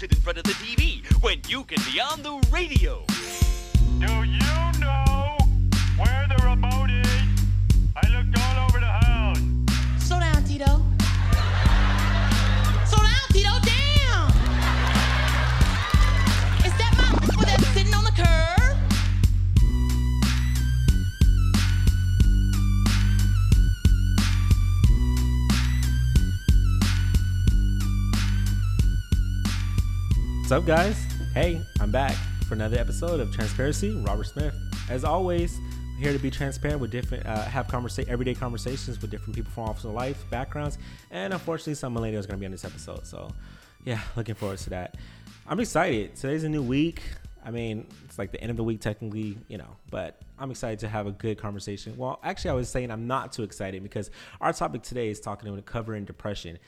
sit in front of the TV when you can be on the radio? Do you know where the remote is? I looked What's up, guys? Hey, I'm back for another episode of Transparency. Robert Smith. As always, I'm here to be transparent with different, uh, have conversa- everyday conversations with different people from all walks of life, backgrounds, and unfortunately, some millennials are going to be on this episode. So, yeah, looking forward to that. I'm excited. Today's a new week. I mean, it's like the end of the week, technically, you know, but I'm excited to have a good conversation. Well, actually, I was saying I'm not too excited because our topic today is talking about covering depression.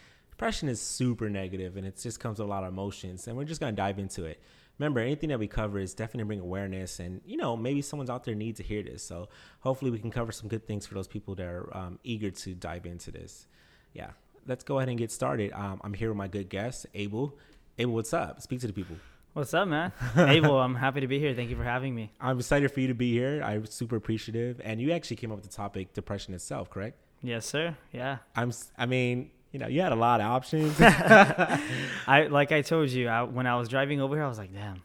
Depression is super negative and it just comes with a lot of emotions, and we're just going to dive into it. Remember, anything that we cover is definitely bring awareness, and you know, maybe someone's out there needs to hear this. So, hopefully, we can cover some good things for those people that are um, eager to dive into this. Yeah, let's go ahead and get started. Um, I'm here with my good guest, Abel. Abel, what's up? Speak to the people. What's up, man? Abel, I'm happy to be here. Thank you for having me. I'm excited for you to be here. I'm super appreciative, and you actually came up with the topic depression itself, correct? Yes, sir. Yeah. I'm. I mean, you know, you had a lot of options. I like I told you I, when I was driving over here, I was like, damn,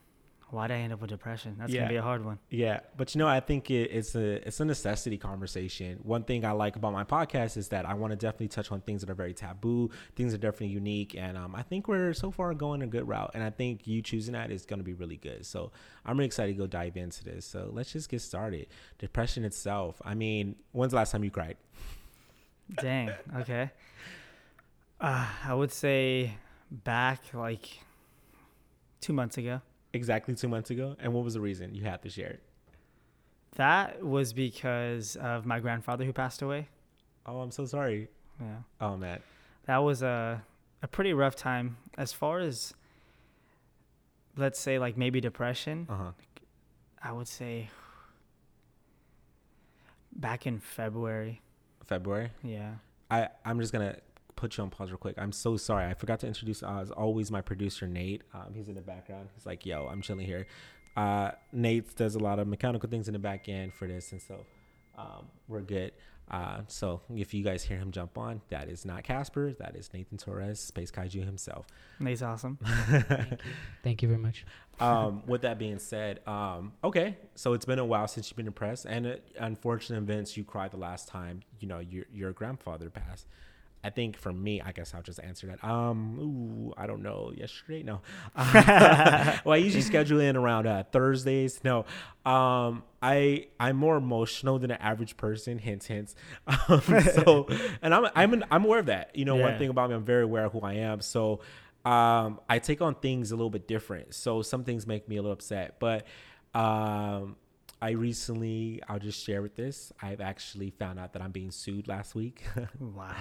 why'd I end up with depression? That's Yeah. gonna be a hard one. Yeah, but you know, I think it, it's a it's a necessity conversation. One thing I like about my podcast is that I want to definitely touch on things that are very taboo, things that are definitely unique, and um, I think we're so far going a good route. And I think you choosing that is going to be really good. So I'm really excited to go dive into this. So let's just get started. Depression itself. I mean, when's the last time you cried? Dang. Okay. Uh, I would say back like two months ago. Exactly two months ago. And what was the reason you had to share it? That was because of my grandfather who passed away. Oh, I'm so sorry. Yeah. Oh man. That was a a pretty rough time as far as let's say like maybe depression. Uh huh. I would say back in February. February. Yeah. I I'm just gonna put you on pause real quick. I'm so sorry. I forgot to introduce uh, as always my producer Nate. Um, he's in the background. He's like, "Yo, I'm chilling here." Uh, Nate does a lot of mechanical things in the back end for this, and so um, we're good. Uh, so if you guys hear him jump on, that is not Casper. That is Nathan Torres, Space Kaiju himself. Nate's awesome. Thank you very much. um, with that being said, um, okay, so it's been a while since you've been depressed, and uh, unfortunate events. You cried the last time, you know, your your grandfather passed. I think for me, I guess I'll just answer that. Um, ooh, I don't know. Yesterday, no. well, I usually schedule in around uh, Thursdays. No, um, I I'm more emotional than an average person. Hint, hints. Um, so, and I'm I'm an, I'm aware of that. You know, one thing about me, I'm very aware of who I am. So, um, I take on things a little bit different. So some things make me a little upset, but um, I recently, I'll just share with this. I've actually found out that I'm being sued last week. Wow.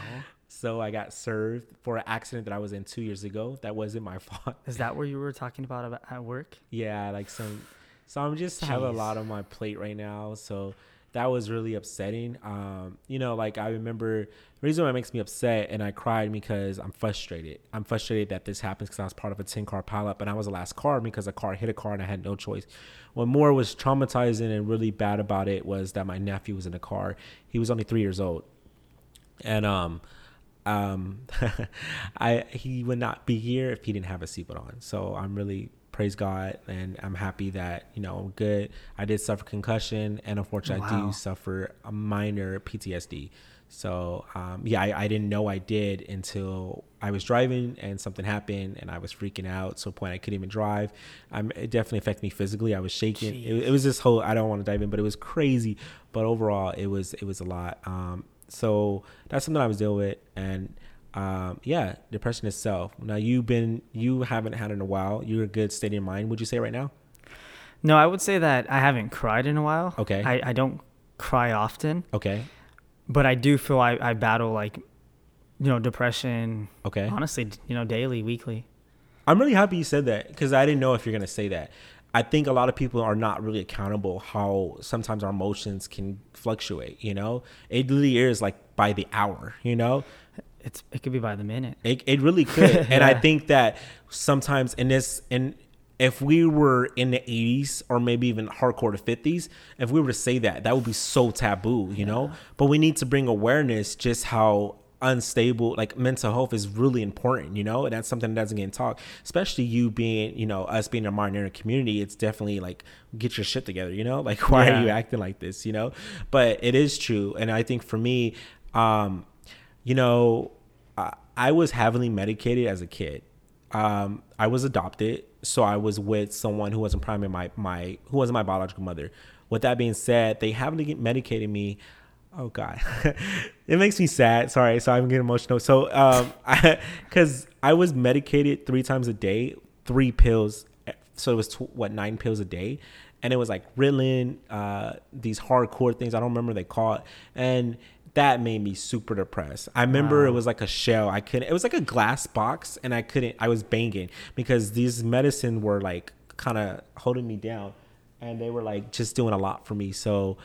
So I got served for an accident that I was in two years ago. That wasn't my fault. Is that what you were talking about at work? yeah, like some. So I'm just have a lot on my plate right now. So that was really upsetting. Um, you know, like I remember the reason why it makes me upset and I cried because I'm frustrated. I'm frustrated that this happens because I was part of a 10 car pileup and I was the last car because a car hit a car and I had no choice. What more was traumatizing and really bad about it was that my nephew was in the car. He was only three years old. And um um I he would not be here if he didn't have a seatbelt on. So I'm really praise God and I'm happy that, you know, I'm good. I did suffer concussion and unfortunately I do suffer a minor PTSD. So um, yeah, I, I didn't know I did until I was driving and something happened and I was freaking out to a point I couldn't even drive. Um, it definitely affected me physically. I was shaking. It, it was this whole I don't want to dive in, but it was crazy. But overall, it was it was a lot. Um, so that's something I was dealing with, and um, yeah, depression itself. Now you've been you haven't had it in a while. You're a good state of mind. Would you say right now? No, I would say that I haven't cried in a while. Okay. I, I don't cry often, Okay. but I do feel I, I battle like, you know, depression. Okay. Honestly, you know, daily, weekly. I'm really happy you said that because I didn't know if you're gonna say that. I think a lot of people are not really accountable how sometimes our emotions can fluctuate. You know, it really is like by the hour. You know, it's it could be by the minute. It, it really could. And I think that sometimes in this, in if we were in the 80s or maybe even hardcore to 50s, if we were to say that, that would be so taboo, you know? But we need to bring awareness just how unstable like mental health is really important you know? And that's something that doesn't get talked. Especially you being you know us being a minority community it's definitely like get your shit together you know? Like why are you acting like this you know? But it is true and i think for me um you know I, I was heavily medicated as a kid. Um i was adopted so i was with someone who wasn't primary my my who wasn't my biological mother. With that being said they heavily medicated me oh god. It makes me sad. Sorry. So i'm getting emotional. So um i because i was medicated three times a day three pills so it was tw- what nine pills a day? And it was like ritalin uh these hardcore things i don't remember what they call it. And that made me super depressed. I remember it was like a shell. I couldn't it was like a glass box and i couldn't i was banging because these medicine were like kind of holding me down and they were like just doing a lot for me. So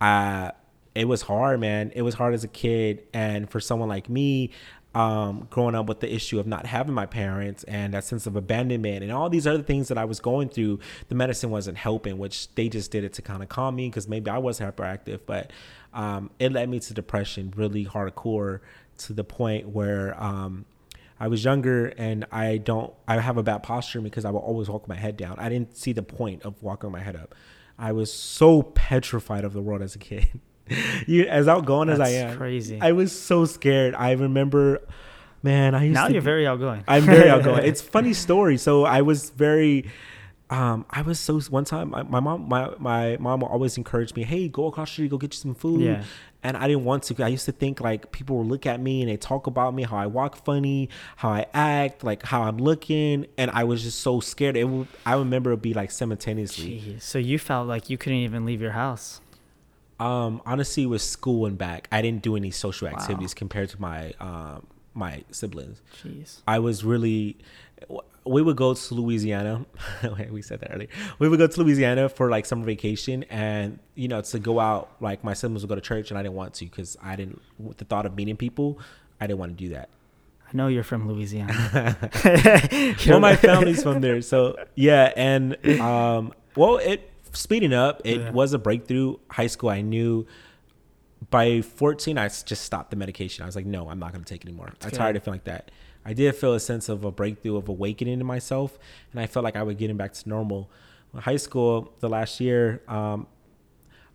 uh it was hard man it was hard as a kid and for someone like me um, growing up with the issue of not having my parents and that sense of abandonment and all these other things that I was going through, the medicine wasn't helping, which they just did it to kind of calm me because maybe I was hyperactive, but um, it led me to depression really hardcore to the point where um, I was younger and I don't, I have a bad posture because I will always walk my head down. I didn't see the point of walking my head up. I was so petrified of the world as a kid. you, as outgoing as I am, crazy. I was so scared. I remember, man, I used Now to you're be- very outgoing. I'm very outgoing. It's funny story. So I was very, um, I was so one time my, my mom my my mom always encourage me, hey, go across the street, go get you some food. Yeah. And I didn't want to. I used to think like people would look at me and they talk about me, how I walk funny, how I act, like how I'm looking, and I was just so scared. It would, I remember it would be like simultaneously. Jeez. So you felt like you couldn't even leave your house. Um, honestly, with school and back, I didn't do any social activities compared to my um my siblings. Jeez. I was really. We would go to Louisiana. we said that earlier. We would go to Louisiana for like summer vacation, and you know, to go out. Like my siblings would go to church, and I didn't want to because I didn't. With the thought of meeting people, I didn't want to do that. I know you're from Louisiana. well, my family's from there, so yeah. And um, well, it speeding up. It Yeah. was a breakthrough. High school, I knew. By 14, I just stopped the medication. I was like, no, I'm not going to take it anymore. I'm tired of feeling like that. I did feel a sense of a breakthrough of awakening in myself, and I felt like I was getting back to normal. High school, the last year, um,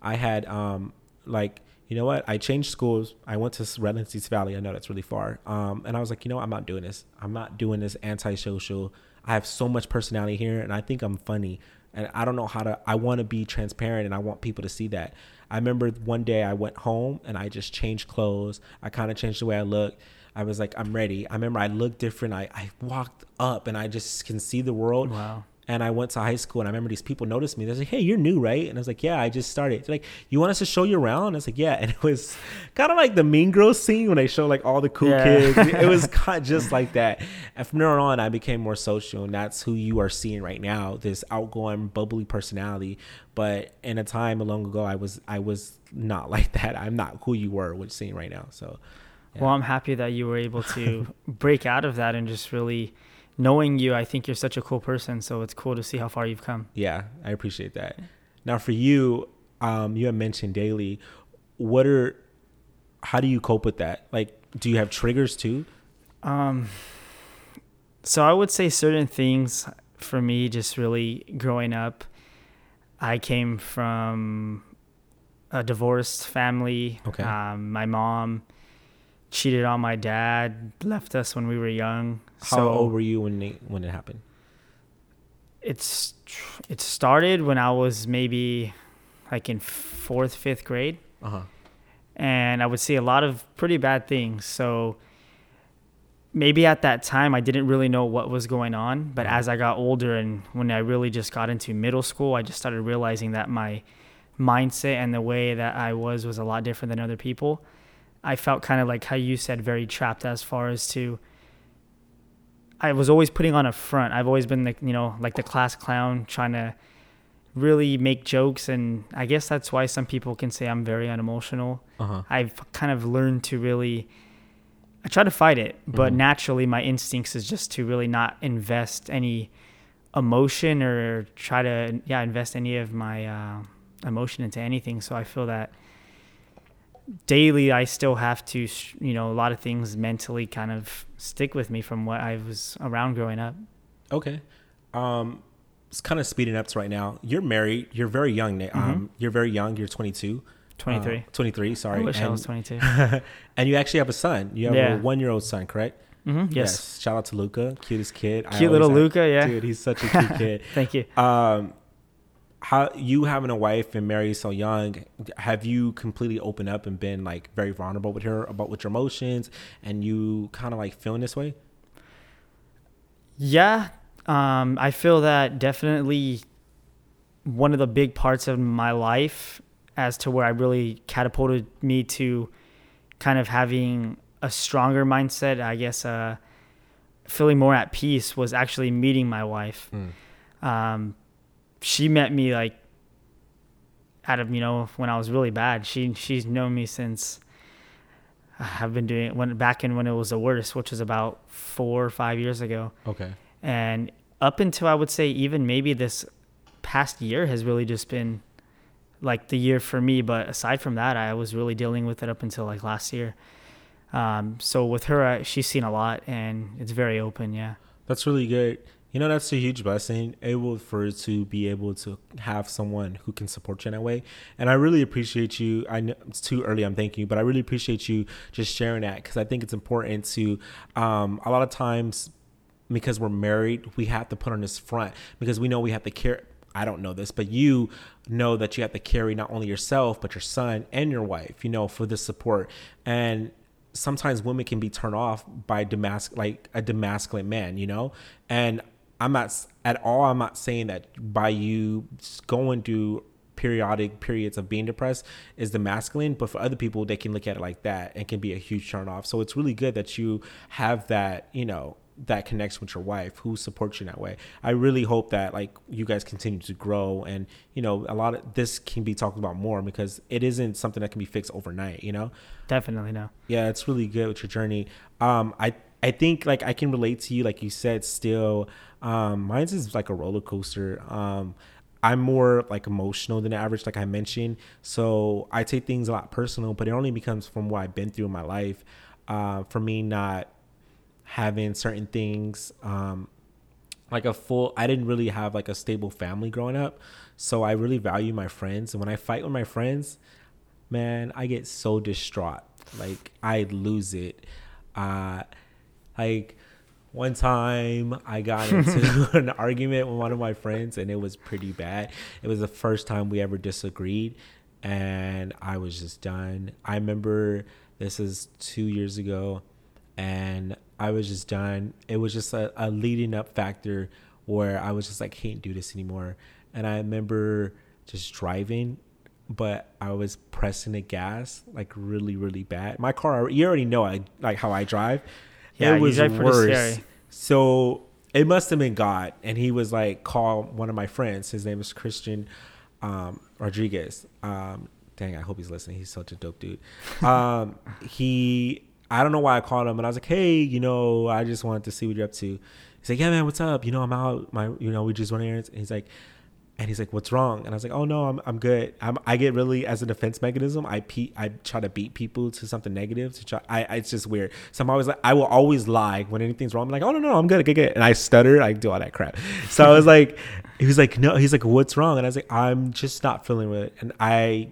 I had um, like you know what? I changed schools. I went to Redlands East Valley. I know that's really far. Um, and I was like, you know, what? I'm not doing this. I'm not doing this antisocial. I have so much personality here, and I think I'm funny. And I don't know how to. I want to be transparent, and I want people to see that. I remember one day I went home and I just changed clothes. I kind of changed the way I looked. I was like, I'm ready. I remember I looked different. I, I walked up and I just can see the world. Wow. And I went to high school and I remember these people noticed me. They're like, hey, you're new, right? And I was like, yeah, I just started. They're like, you want us to show you around? And I was like, yeah. And it was kind of like the Mean Girls scene when they show like all the cool Yeah. kids. It was kind of just like that. And from there on, I became more social. And that's who you are seeing right now, this outgoing, bubbly personality. But in a time long ago, I was I was not like that. I'm not who you were, you're seeing right now. So Well, I'm happy that you were able to break out of that and just really knowing you. I think you're such a cool person. So it's cool to see how far you've come. Yeah, I appreciate that. Now, for you, um, you have mentioned daily. What are, how do you cope with that? Like, do you have triggers too? Um, so I would say certain things for me, just really growing up, I came from a divorced family. Okay. Um, my mom cheated on my dad, left us when we were young. How so old were you when they, when it happened? it's it started when I was maybe like in fourth, fifth grade. Uh huh. and I would see a lot of pretty bad things. So maybe at that time I didn't really know what was going on, but as I got older and when I really just got into middle school, I just started realizing that my mindset and the way that I was was a lot different than other people. I felt kind of like how you said very trapped as far as to I was always putting on a front. I've always been the you know like the class clown trying to really make jokes and I guess that's why some people can say I'm very unemotional. Uh huh. I've kind of learned to really I try to fight it, but Mhm. naturally my instincts is just to really not invest any emotion or try to yeah invest any of my uh, emotion into anything. So I feel that daily I still have to you know a lot of things mentally kind of stick with me from what I was around growing up. Okay. Um, it's kind of speeding up to right now. You're married. You're very young. Nate. Um, you're very young. You're 22. 23. Uh, 23. Sorry. I wish I And- was 22. and you actually have a son. You have Yeah. a one-year-old son, correct? Mm-hmm. Yes. Shout out to Luca, cutest kid. I Cute little always have- Luca, yeah. Dude, he's such a cute kid. Thank you. Um, how you having a wife and married so young? Have you completely opened up and been like very vulnerable with her about with your emotions, and you kind of like feeling this way? Yeah, um, I feel that definitely one of the big parts of my life as to where I really catapulted me to kind of having a stronger mindset, I guess, uh, feeling more at peace was actually meeting my wife. Um, she met me like out of, you know, when I was really bad. She, she's known me since I've been doing it when back in when it was the worst, which was about four or five years ago. Okay. And up until I would say even maybe this past year has really just been like the year for me. But aside from that, I was really dealing with it up until like last year. Um, so with her, I, she's seen a lot and it's very open. Yeah. That's really good. You know, that's a huge blessing. Abel for to be able to have someone who can support you in that way. And I really appreciate you. I know it's too early. I'm thanking you, but I really appreciate you just sharing that because I think it's important to. Um, a lot of times, because we're married, we have to put on this front because we know we have to care. I don't know this, but you know that you have to carry not only yourself but your son and your wife. You know, for the support and sometimes women can be turned off by Damascus, like a demasculine man, you know? And I'm not at all, I'm not saying that by you going through periodic periods of being depressed is the masculine, but for other people, they can look at it like that and can be a huge turn off. So it's really good that you have that, you know, that connection with your wife who supports you in that way. I really hope that like you guys continue to grow and you know a lot of this can be talked about more because it isn't something that can be fixed overnight, you know? Definitely no. yeah it's really good with your journey um i i think like i can relate to you like you said still um mine's is like a roller coaster. Um i'm more like emotional than average like i mentioned. So i take things a lot personal but it only becomes from what i've been through in my life uh for me not having certain things um like a full i didn't really have like a stable family growing up. So i really value my friends. And when i fight with my friends man i get so distraught. Like i lose it. Uh like one time i got into an argument with one of my friends and it was pretty bad it was the first time we ever disagreed and i was just done i remember this is two years ago and I was just done. It was just a, a leading up factor where I was just like, can't do this anymore. And I remember just driving, but I was pressing the gas like really, really bad. My car, you already know I like how I drive. Yeah, it was worse. scary. So it must have been God, and he was like, call one of my friends. His name is Christian um, Rodriguez. Um, dang, I hope he's listening. He's such a dope dude. Um, he, I don't know why I called him, and I was like, hey, you know, I just wanted to see what you're up to. He's like, yeah, man, what's up? You know, I'm out. My, you know, we just went errands. And he's like, and he's like, "What's wrong?" And I was like, "Oh no, I'm I'm good. I'm, I get really as a defense mechanism. I pe- I try to beat people to something negative. To try, I, I it's just weird. So I'm always like, I will always lie when anything's wrong. I'm like, "Oh no, no, I'm good, good, good." And I stutter. I do all that crap. So I was like, he was like, "No," he's like, "What's wrong?" And I was like, "I'm just not feeling it." And I,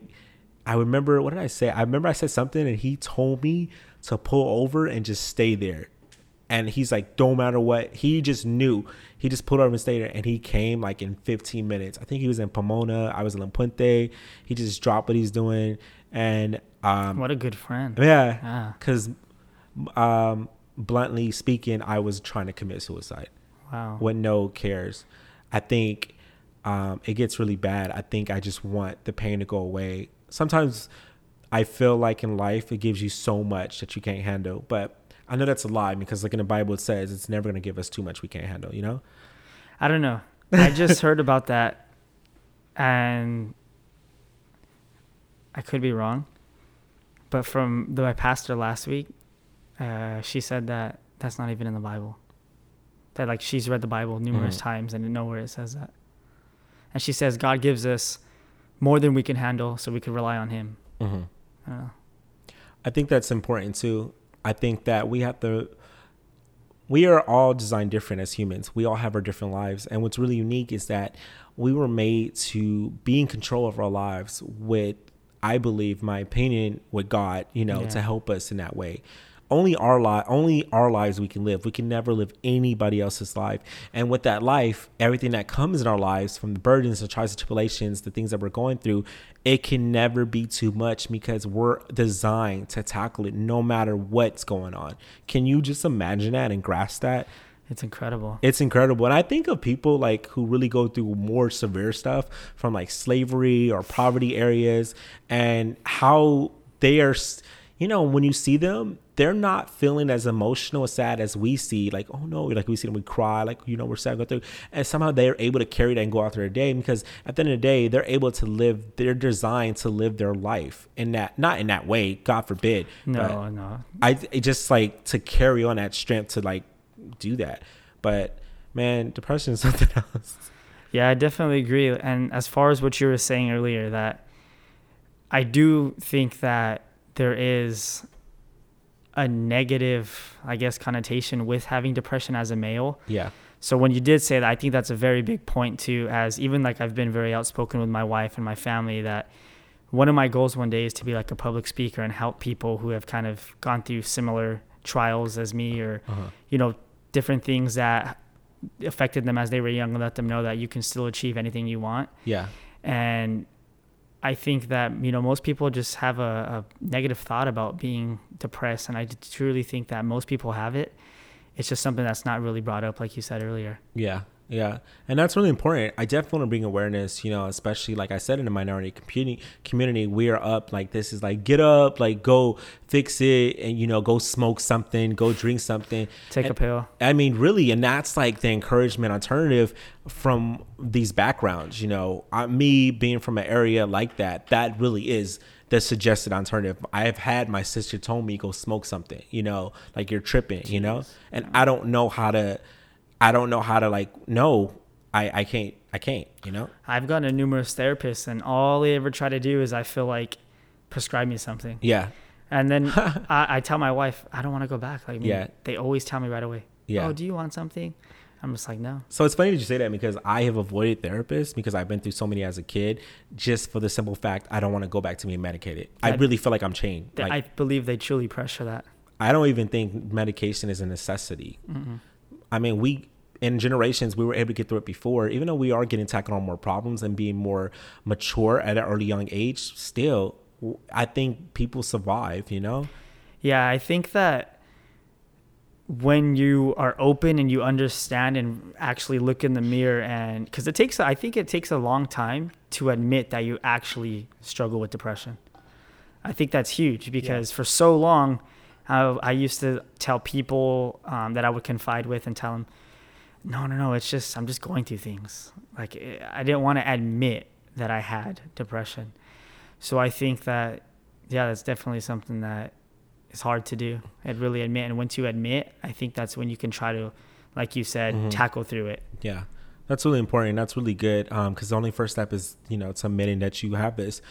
I remember what did I say? I remember I said something, and he told me to pull over and just stay there and he's like, don't matter what. He just knew. He just pulled over and stayed there, and he came like in 15 minutes. I think he was in Pomona. I was in La Puente. He just dropped what he's doing, and um, What a good friend. yeah, Ah. because um, bluntly speaking, I was trying to commit suicide Wow. When no cares. I think um, it gets really bad. I think I just want the pain to go away. Sometimes I feel like in life it gives you so much that you can't handle, but I know that's a lie because like in the Bible it says it's never going to give us too much we can't handle, you know? I don't know. I just heard about that, and I could be wrong, but from the, my pastor last week, uh, she said that that's not even in the Bible. That like she's read the Bible numerous Mhm. times and nowhere it says that. And she says God gives us more than we can handle, so we can rely on Him. hmm know. I think that's important too. I think that we have to. We are all designed different as humans. We all have our different lives, and what's really unique is that we were made to be in control of our lives with, I believe, my opinion, with God. You know, Yeah. to help us in that way. Only our life, only our lives we can live. We can never live anybody else's life. And with that life, everything that comes in our lives, from the burdens, the trials and tribulations, the things that we're going through, it can never be too much because we're designed to tackle it no matter what's going on. Can you just imagine that and grasp that? It's incredible. It's incredible. And I think of people like who really go through more severe stuff from like slavery or poverty areas and how they are, you know, when you see them, they're not feeling as emotional, as sad as we see. Like, oh no, like we see them, we cry, like, you know, we're sad, go through. And somehow they're able to carry that and go out through their day because at the end of the day, they're able to live, they're designed to live their life in that, not in that way, God forbid. No, no. I it just like to carry on that strength to like do that. But man, depression is something else. Yeah, I definitely agree. And as far as what you were saying earlier, that I do think that there is a negative, I guess, connotation with having depression as a male. Yeah. So when you did say that, I think that's a very big point too. As even like I've been very outspoken with my wife and my family that one of my goals one day is to be like a public speaker and help people who have kind of gone through similar trials as me or Uh-huh. you know different things that affected them as they were young and let them know that you can still achieve anything you want Yeah. and i think that you know most people just have a, a negative thought about being depressed and i truly think that most people have it it's just something that's not really brought up like you said earlier Yeah. Yeah. And that's really important. I definitely want to bring awareness, you know, especially like I said in the minority community community, we are up like this is like get up, like go fix it and you know, go smoke something, go drink something. take a pill I mean, really, and that's like the encouragement alternative from these backgrounds. You know, I, me being from an area like that, that really is the suggested alternative. I have had my sister told me go smoke something. You know, like you're tripping. You know, and I don't know how to. I don't know how to like. No, I I can't. I can't. You know. i've gone to numerous therapists and all they ever try to do is i feel like prescribe me something Yeah. and then I, I tell my wife i don't want to go back like I mean, Yeah. they always tell me right away Yeah. oh do you want something i'm just like no So it's funny that you say that because I have avoided therapists because I've been through so many as a kid, just for the simple fact I don't want to go back to being medicated. I That- really feel like I'm chained. Th- Like, i believe they truly pressure that I don't even think medication is a necessity. I mean, we in generations we were able to get through it before, even though we are getting tackled on more problems and being more mature at an early young age. Still, i think people survive. You know? Yeah, I think that when you are open and you understand and actually look in the mirror and because it takes i think it takes a long time to admit that you actually struggle with depression i think that's huge because for so long I, I used to tell people um, that i would confide with and tell them no no no it's just i'm just going through things like eh, i didn't want to admit that i had depression so i think that yeah that's definitely something that is hard to do and really admit and once you admit i think that's when you can try to like you said Mm-hmm. tackle through it Yeah, that's really important. That's really good because the only first step is you know it's admitting that you have this.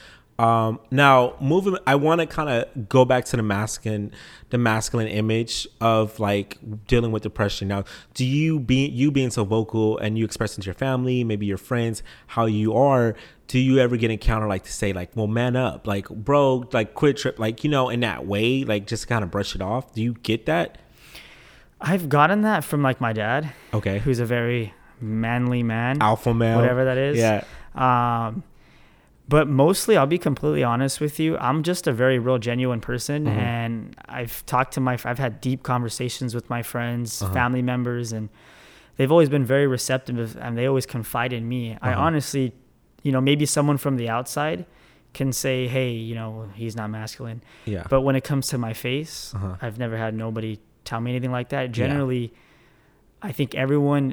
Um, now, moving, I want to kind of go back to the masculine, the masculine image of like dealing with depression. Now, do you be you being so vocal and you expressing to your family, maybe your friends, how you are? Do you ever get encountered like to say like, "Well, man up," like, "Bro, like quit trip," like you know, in that way, like just kind of brush it off? Do you get that? i've gotten that from like my dad Okay, who's a very manly man alpha male, whatever that is Yeah, Um, but mostly, I'll be completely honest with you. I'm just a very real, genuine person, Mm-hmm. and I've talked to my, I've had deep conversations with my friends, Uh-huh. family members, and they've always been very receptive, and they always confide in me. I Uh-huh. honestly, you know, maybe someone from the outside can say, "Hey, you know, he's not masculine," yeah, but when it comes to my face, Uh-huh. I've never had nobody tell me anything like that. Generally, I think everyone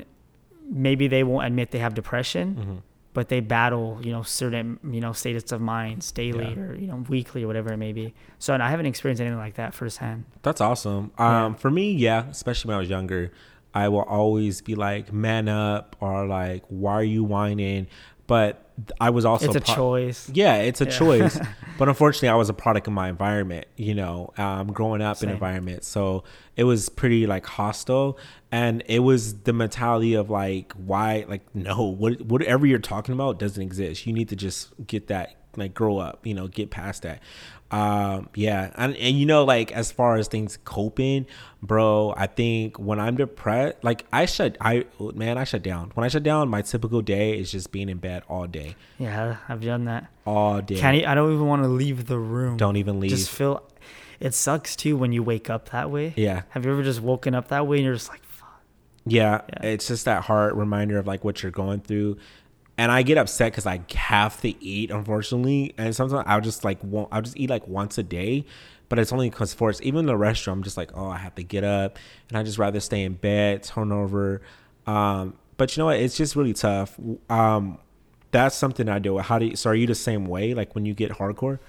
maybe they won't admit they have depression, Mm-hmm. But they battle, you know, certain, you know, states of minds daily Yeah. or, you know, weekly or whatever it may be. So and I haven't experienced anything like that firsthand. That's awesome. Um, for me, yeah, especially when I was younger, I will always be like, "Man up," or like, "Why are you whining?" But I was also it's a pro- choice. Yeah, it's a Yeah. choice. but unfortunately, I was a product of my environment. You know, um, growing up in Same. an environment, so it was pretty like hostile, and it was the mentality of like, why, like, no, what, whatever you're talking about doesn't exist. You need to just get that, like, grow up. You know, get past that. Um, yeah, and and you know, like as far as things coping, bro, I think when I'm depressed, like I shut, I man, I shut down. When I shut down, my typical day is just being in bed all day, Yeah, I've done that. all day. Can't I don't even want to leave the room. Don't even leave. Just feel it sucks too when you wake up that way. Yeah. Have you ever just woken up that way and you're just like, fuck. Yeah, Yeah. it's just that heart reminder of like what you're going through. And I get upset because I have to eat, unfortunately. And sometimes I'll just like, won't, I'll just eat like once a day. But it's only because forced. Even in the restaurant, I'm just like, oh, I have to get up. And I just rather stay in bed, turn over. Um, but you know what? It's just really tough. Um, that's something I do. How do you, so are you the same way? Like when you get hardcore?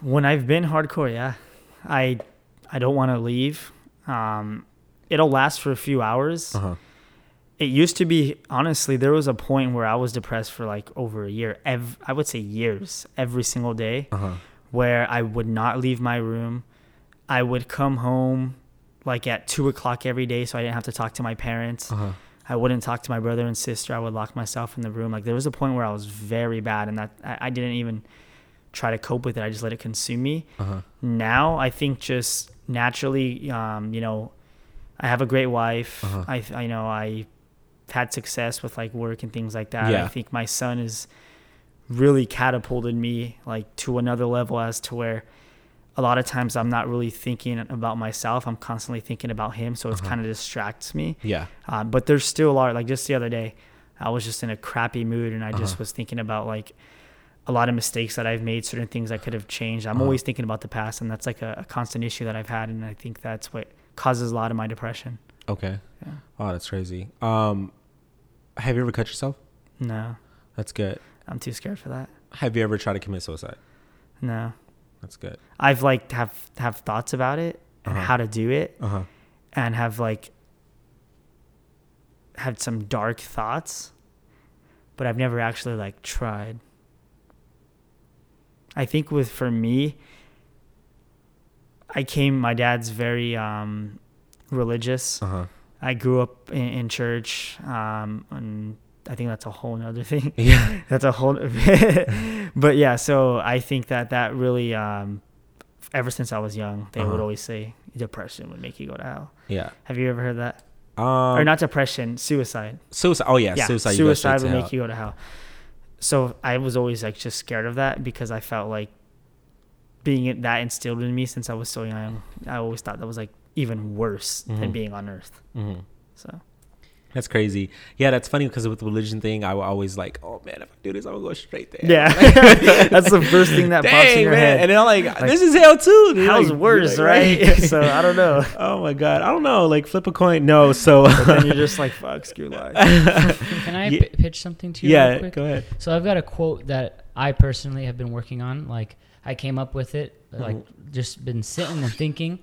When I've been hardcore, yeah, I I don't want to leave. Um, it'll last for a few hours. Uh-huh. It used to be honestly, there was a point where I was depressed for like over a year. Ev- I would say years, every single day, Uh-huh. where I would not leave my room. I would come home like at two o'clock every day, so I didn't have to talk to my parents. Uh-huh. I wouldn't talk to my brother and sister. I would lock myself in the room. Like there was a point where I was very bad, and that I, I didn't even try to cope with it. I just let it consume me. Uh-huh. Now I think just naturally, um, you know, I have a great wife. Uh-huh. I I know I had success with like work and things like that. Yeah. I think my son has really catapulted me like to another level as to where a lot of times I'm not really thinking about myself. I'm constantly thinking about him, so it Uh-huh. kind of distracts me. Yeah. Um, but there's still a lot. Like just the other day, I was just in a crappy mood, and I just Uh-huh. was thinking about like a lot of mistakes that I've made, certain things I could have changed. I'm Uh-huh. always thinking about the past, and that's like a, a constant issue that I've had, and I think that's what causes a lot of my depression. Okay. Yeah. Oh, that's crazy. Um, have you ever cut yourself? No, That's good. I'm too scared for that. Have you ever tried to commit suicide? No, That's good. I've like have have thoughts about it and Uh-huh. how to do it, Uh huh. and have like had some dark thoughts, but I've never actually like tried. I think with for me, I came. My dad's very um, religious. Uh huh. I grew up in, in church, um, and I think that's a whole nother thing. Yeah. that's a whole. but yeah, so I think that that really, um, ever since I was young, they would Uh-huh. always say depression would make you go to hell. Yeah. Have you ever heard that? Um, or not depression, suicide. suicide. Oh yeah, yeah, suicide. suicide would hell. make you go to hell. So I was always like just scared of that because I felt like being that instilled in me since I was so young. I always thought that was like even worse than Mhm. being on Earth. Mhm. So That's crazy. Yeah, that's funny because with the religion thing, I will always like, oh man, if I do this, I'm gonna go straight there. yeah, that's the first thing that pops in Dang your man, head. and then I'm like, this is hell too. And you're Hell's like- worse, you're like, right? so I don't know. oh my god, I don't know. Like flip a coin. No, so then you're just like, fuck, screw life. Can I Yeah. pi- pitch something to you? real yeah, quick? go ahead. So I've got a quote that I personally have been working on. Like I came up with it, like just been sitting and thinking,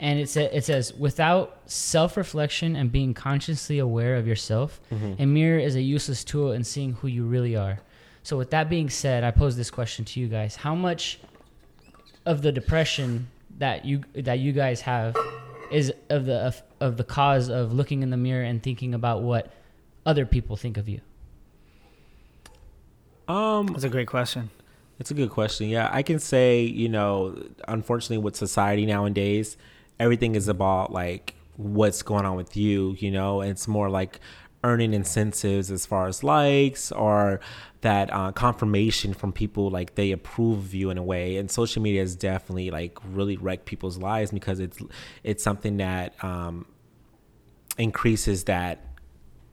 and it sa- it says, "Without self-reflection and being consciously aware of yourself, a mirror is a useless tool in seeing who you really are." So with that being said, I pose this question to you guys: How much of the depression that you that you guys have is of the of, of the cause of looking in the mirror and thinking about what other people think of you? Um, That's a great question. It's a good question. Yeah, I can say, you know, unfortunately with society nowadays, everything is about like what's going on with you, you know, it's more like earning incentives as far as likes or that uh, confirmation from people like they approve of you in a way. And social media has definitely like really wrecked people's lives because it's it's something that um, increases that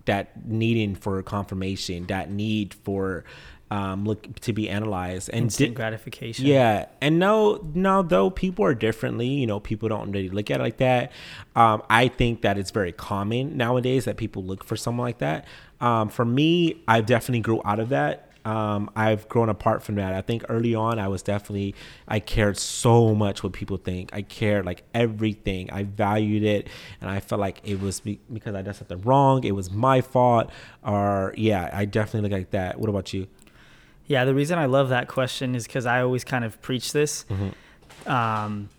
that needing for confirmation, that need for um, look to be analyzed and Instant di- gratification. yeah, and no, no, though people are differently, you know, people don't really look at it like that. Um, I think that it's very common nowadays that people look for someone like that. Um, for me, I definitely grew out of that. Um, I've grown apart from that. I think early on, I was definitely, I cared so much what people think. I cared like everything. I valued it, and I felt like it was be- because I did something wrong. It was my fault, or yeah, I definitely look like that. What about you? Yeah, the reason I love that question is because I always kind of preach this. Um,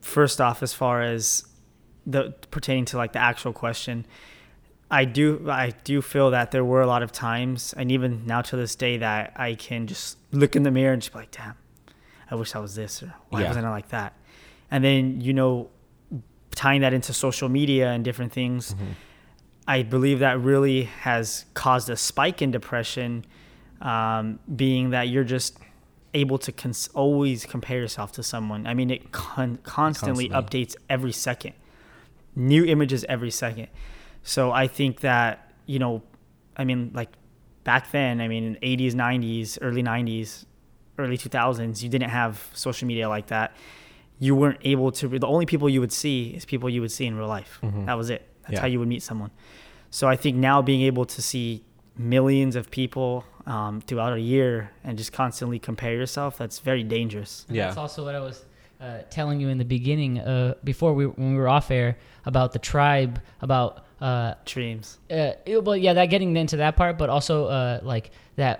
first off, as far as the pertaining to like the actual question, I do I do feel that there were a lot of times, and even now to this day, that I can just look in the mirror and just be like, "Damn, I wish I was this," or "Why Yeah. wasn't I like that?" And then you know, tying that into social media and different things, I believe that really has caused a spike in depression, um, being that you're just able to cons- always compare yourself to someone. I mean, it con- constantly, Constantly. updates every second, new images every second. So I think that you know, I mean, like back then, I mean, in 80s, 90s, early 90s, early 2000s, you didn't have social media like that. You weren't able to. The only people you would see is people you would see in real life. That was it. That's Yeah. how you would meet someone. So I think now being able to see millions of people um, throughout a year and just constantly compare yourself, that's very dangerous. And Yeah. That's also what I was uh, telling you in the beginning, uh, before we when we were off air about the tribe, about uh, Dreams. uh, it- well, yeah, that getting into that part, but also uh, like that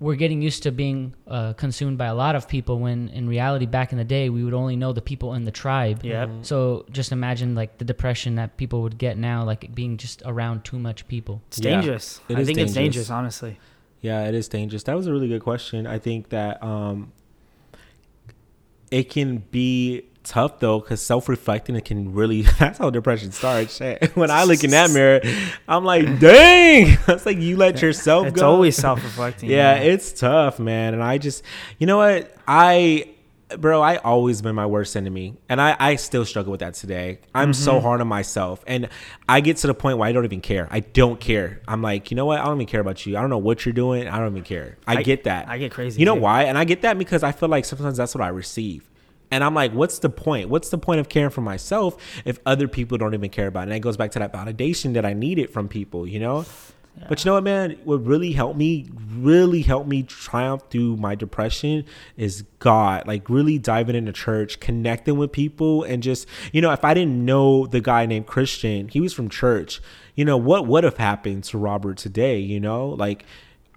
we're getting used to being uh, consumed by a lot of people. When in reality, back in the day, we would only know the people in the tribe. Yep. So just imagine like the depression that people would get now, like being just around too much people. It's Yeah. dangerous. It I is think it's dangerous. dangerous, honestly. Yeah, it is dangerous. That was a really good question. I think that um, it can be tough though, because self-reflecting it can really. That's how depression starts. When I look in that mirror, I'm like, dang. that's like you let yourself go. It's go. always self-reflecting. yeah, man. it's tough, man. And I just, you know what, I. Bro, I always been my worst enemy, and I, I still struggle with that today. I'm so mm-hmm. hard on myself, and I get to the point where I don't even care. I don't care. I'm like, you know what? I don't even care about you. I don't know what you're doing. I don't even care. I, I- get that. I get crazy, You know too. why? And I get that because I feel like sometimes that's what I receive. And I'm like, what's the point? What's the point of caring for myself if other people don't even care about it? And it goes back to that validation that I needed from people, you know? But you know what, man? What really helped me, really helped me triumph through my depression is God. Like really diving into church, connecting with people, and just you know, if I didn't know the guy named Christian, he was from church. You know what would have happened to Robert today? You know, like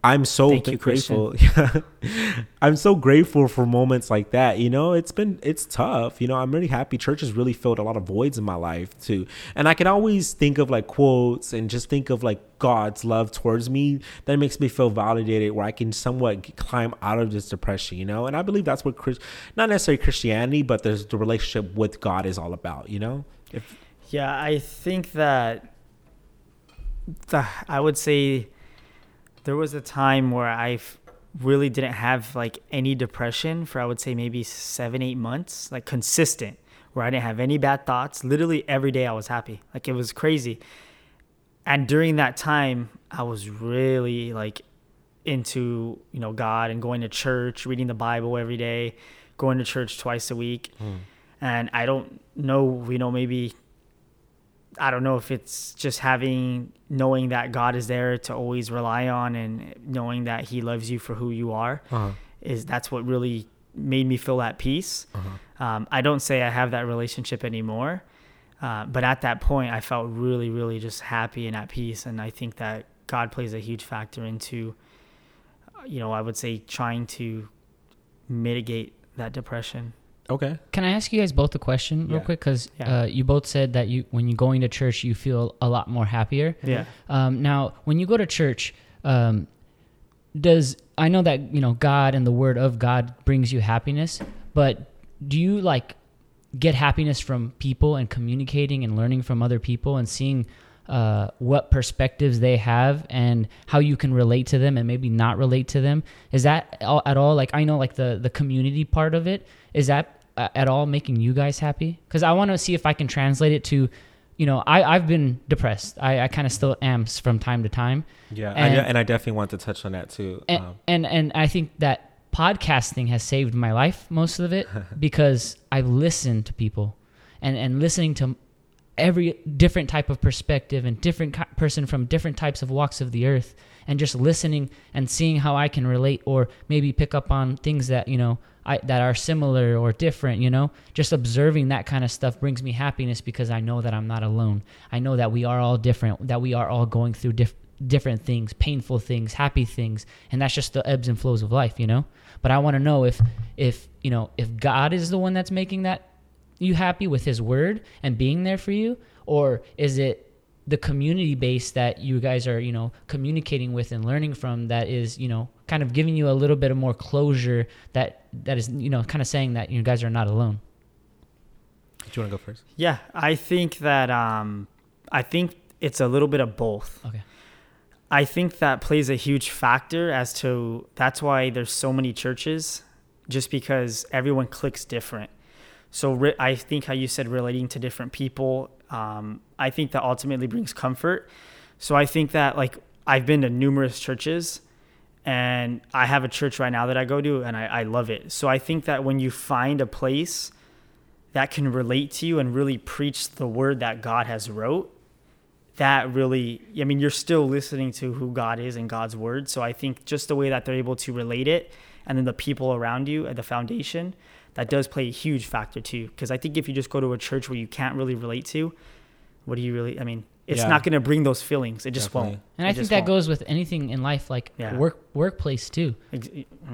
I'm so Thank you, grateful. I'm so grateful for moments like that. You know, it's been it's tough. You know, I'm really happy. Church has really filled a lot of voids in my life too, and I can always think of like quotes and just think of like God's love towards me that makes me feel validated, where I can somewhat climb out of this depression. You know, and I believe that's what Chris, not necessarily Christianity, but there's the relationship with God is all about. You know, if Yeah, I think that the I would say there was a time where I really didn't have like any depression for I would say maybe seven eight months, like consistent, where I didn't have any bad thoughts. Literally every day I was happy, like it was crazy. And during that time, I was really like into you know God and going to church, reading the Bible every day, going to church twice a week. Hmm. And I don't know, you know, maybe I don't know if it's just having knowing that God is there to always rely on and knowing that He loves you for who you are is that's what really made me feel at peace. Um, I don't say I have that relationship anymore, uh, but at that point I felt really, really just happy and at peace, and I think that God plays a huge factor into, you know, I would say trying to mitigate that depression. Okay, Can I ask you guys both a question real Yeah. quick? Because Yeah. uh, you both said that you when you're going to church, you feel a lot more happier. Yeah. Um, now, when you go to church, um, does I know that you know God and the Word of God brings you happiness, but do you like get happiness from people and communicating and learning from other people and seeing uh, what perspectives they have and how you can relate to them and maybe not relate to them? Is that all, at all like I know like the the community part of it is that at all making you guys happy? Because I want to see if I can translate it to you know, I I've been depressed. I I kind of still am from time to time. Yeah, And- I, and I definitely want to touch on that too. and, Um, and and I think that podcasting has saved my life most of it because I've listened to people and and listening to every different type of perspective and different person from different types of walks of the earth and just listening and seeing how I can relate or maybe pick up on things that you know I, that are similar or different you know? Just observing that kind of stuff brings me happiness because I know that I'm not alone. I know that we are all different that we are all going through diff- different things painful things happy things and that's just the ebbs and flows of life you know? But I want to know if if you know if God is the one that's making that you happy with his word and being there for you or is it the community base that you guys are you know communicating with and learning from that is you know kind of giving you a little bit of more closure that that is you know kind of saying that you guys are not alone do you want to go first? Yeah, I think that um, I think it's a little bit of both. okay I think that plays a huge factor as to that's why there's so many churches, just because everyone clicks different. So re- I think how you said relating to different people, um, I think that ultimately brings comfort. So I think that like I've been to numerous churches, and I have a church right now that I go to, and I, I love it. So I think that when you find a place that can relate to you and really preach the word that God has wrote, that really i mean you're still listening to who god is and god's word so i think just the way that they're able to relate it and then the people around you at the foundation that does play a huge factor too because i think if you just go to a church where you can't really relate to what do you really i mean it's Yeah. not going to bring those feelings it just Definitely. won't and It i think that won't. goes with anything in life like Yeah. work workplace too Ex-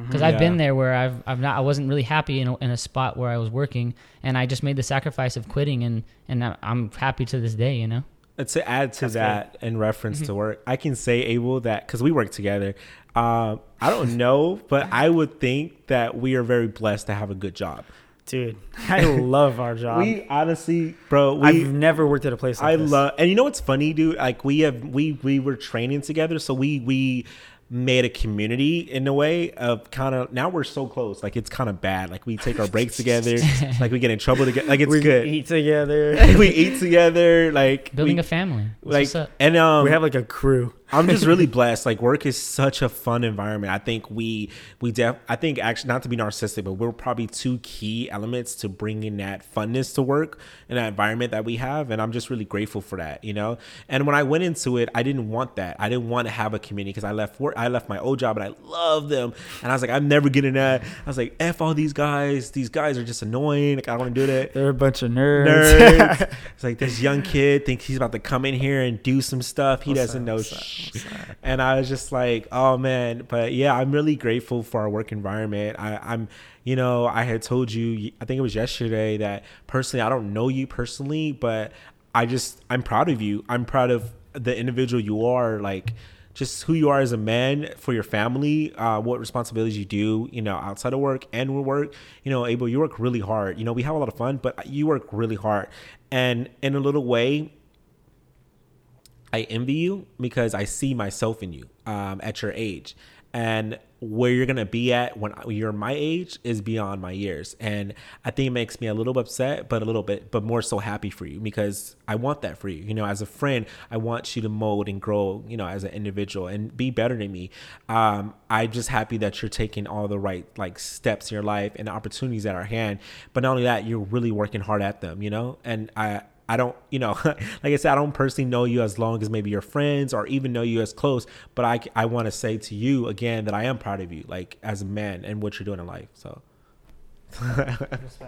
because I've Yeah. been there where I've I've not I wasn't really happy in a, in a spot where I was working and I just made the sacrifice of quitting and and I- I'm happy to this day you know Uh, to add to That's that in reference Mm-hmm. to work, I can say Abel that because we work together. Um, I don't know, but I would think that we are very blessed to have a good job. dude i love our job we honestly, bro, we i've never worked at a place like I this. love, and you know what's funny, dude? Like we have, we we were training together, so we we made a community in a way of kind of. Now we're so close, like it's kind of bad. Like we take our breaks together, like we get in trouble together. Like it's we good. eat together we eat together, like building we, a family That's like what's and um we have like a crew I'm just really blessed. Like work is such a fun environment. I think we we def I think actually not to be narcissistic, but we're probably two key elements to bringing that funness to work in that environment that we have, and I'm just really grateful for that. You know, and when I went into it, I didn't want that. I didn't want to have a community because I left work. I left my old job, and I love them, and I was like, I'm never getting that. I was like, f all these guys. These guys are just annoying. Like I don't want to do that they're a bunch of nerds, nerds. it's like this young kid thinks he's about to come in here and do some stuff. He What's doesn't up, know. And I was just like, oh man. But yeah, I'm really grateful for our work environment. I, I'm, you know, I had told you, I think it was yesterday that personally, I don't know you personally, but I just, I'm proud of you. I'm proud of the individual you are. Like, just who you are as a man for your family, uh, what responsibilities you do, you know, outside of work and work. You know, Abel, you work really hard. You know, we have a lot of fun, but you work really hard. And in a little way, I envy you because I see myself in you um, at your age. And where you're to be at when you're my age is beyond my years. And I think it makes me a little upset, but a little bit, but more so happy for you because I want that for you. You know, as a friend, I want you to mold and grow, you know, as an individual and be better than me. Um, I'm just happy that you're taking all the right like steps in your life and opportunities at our hand. But not only that, you're really working hard at them, you know? And I, I don't, you know, like I said, I don't personally know you as long as maybe your friends or even know you as close. But I, I want to say to you again that I am proud of you, like as a man and what you're doing in life. So it's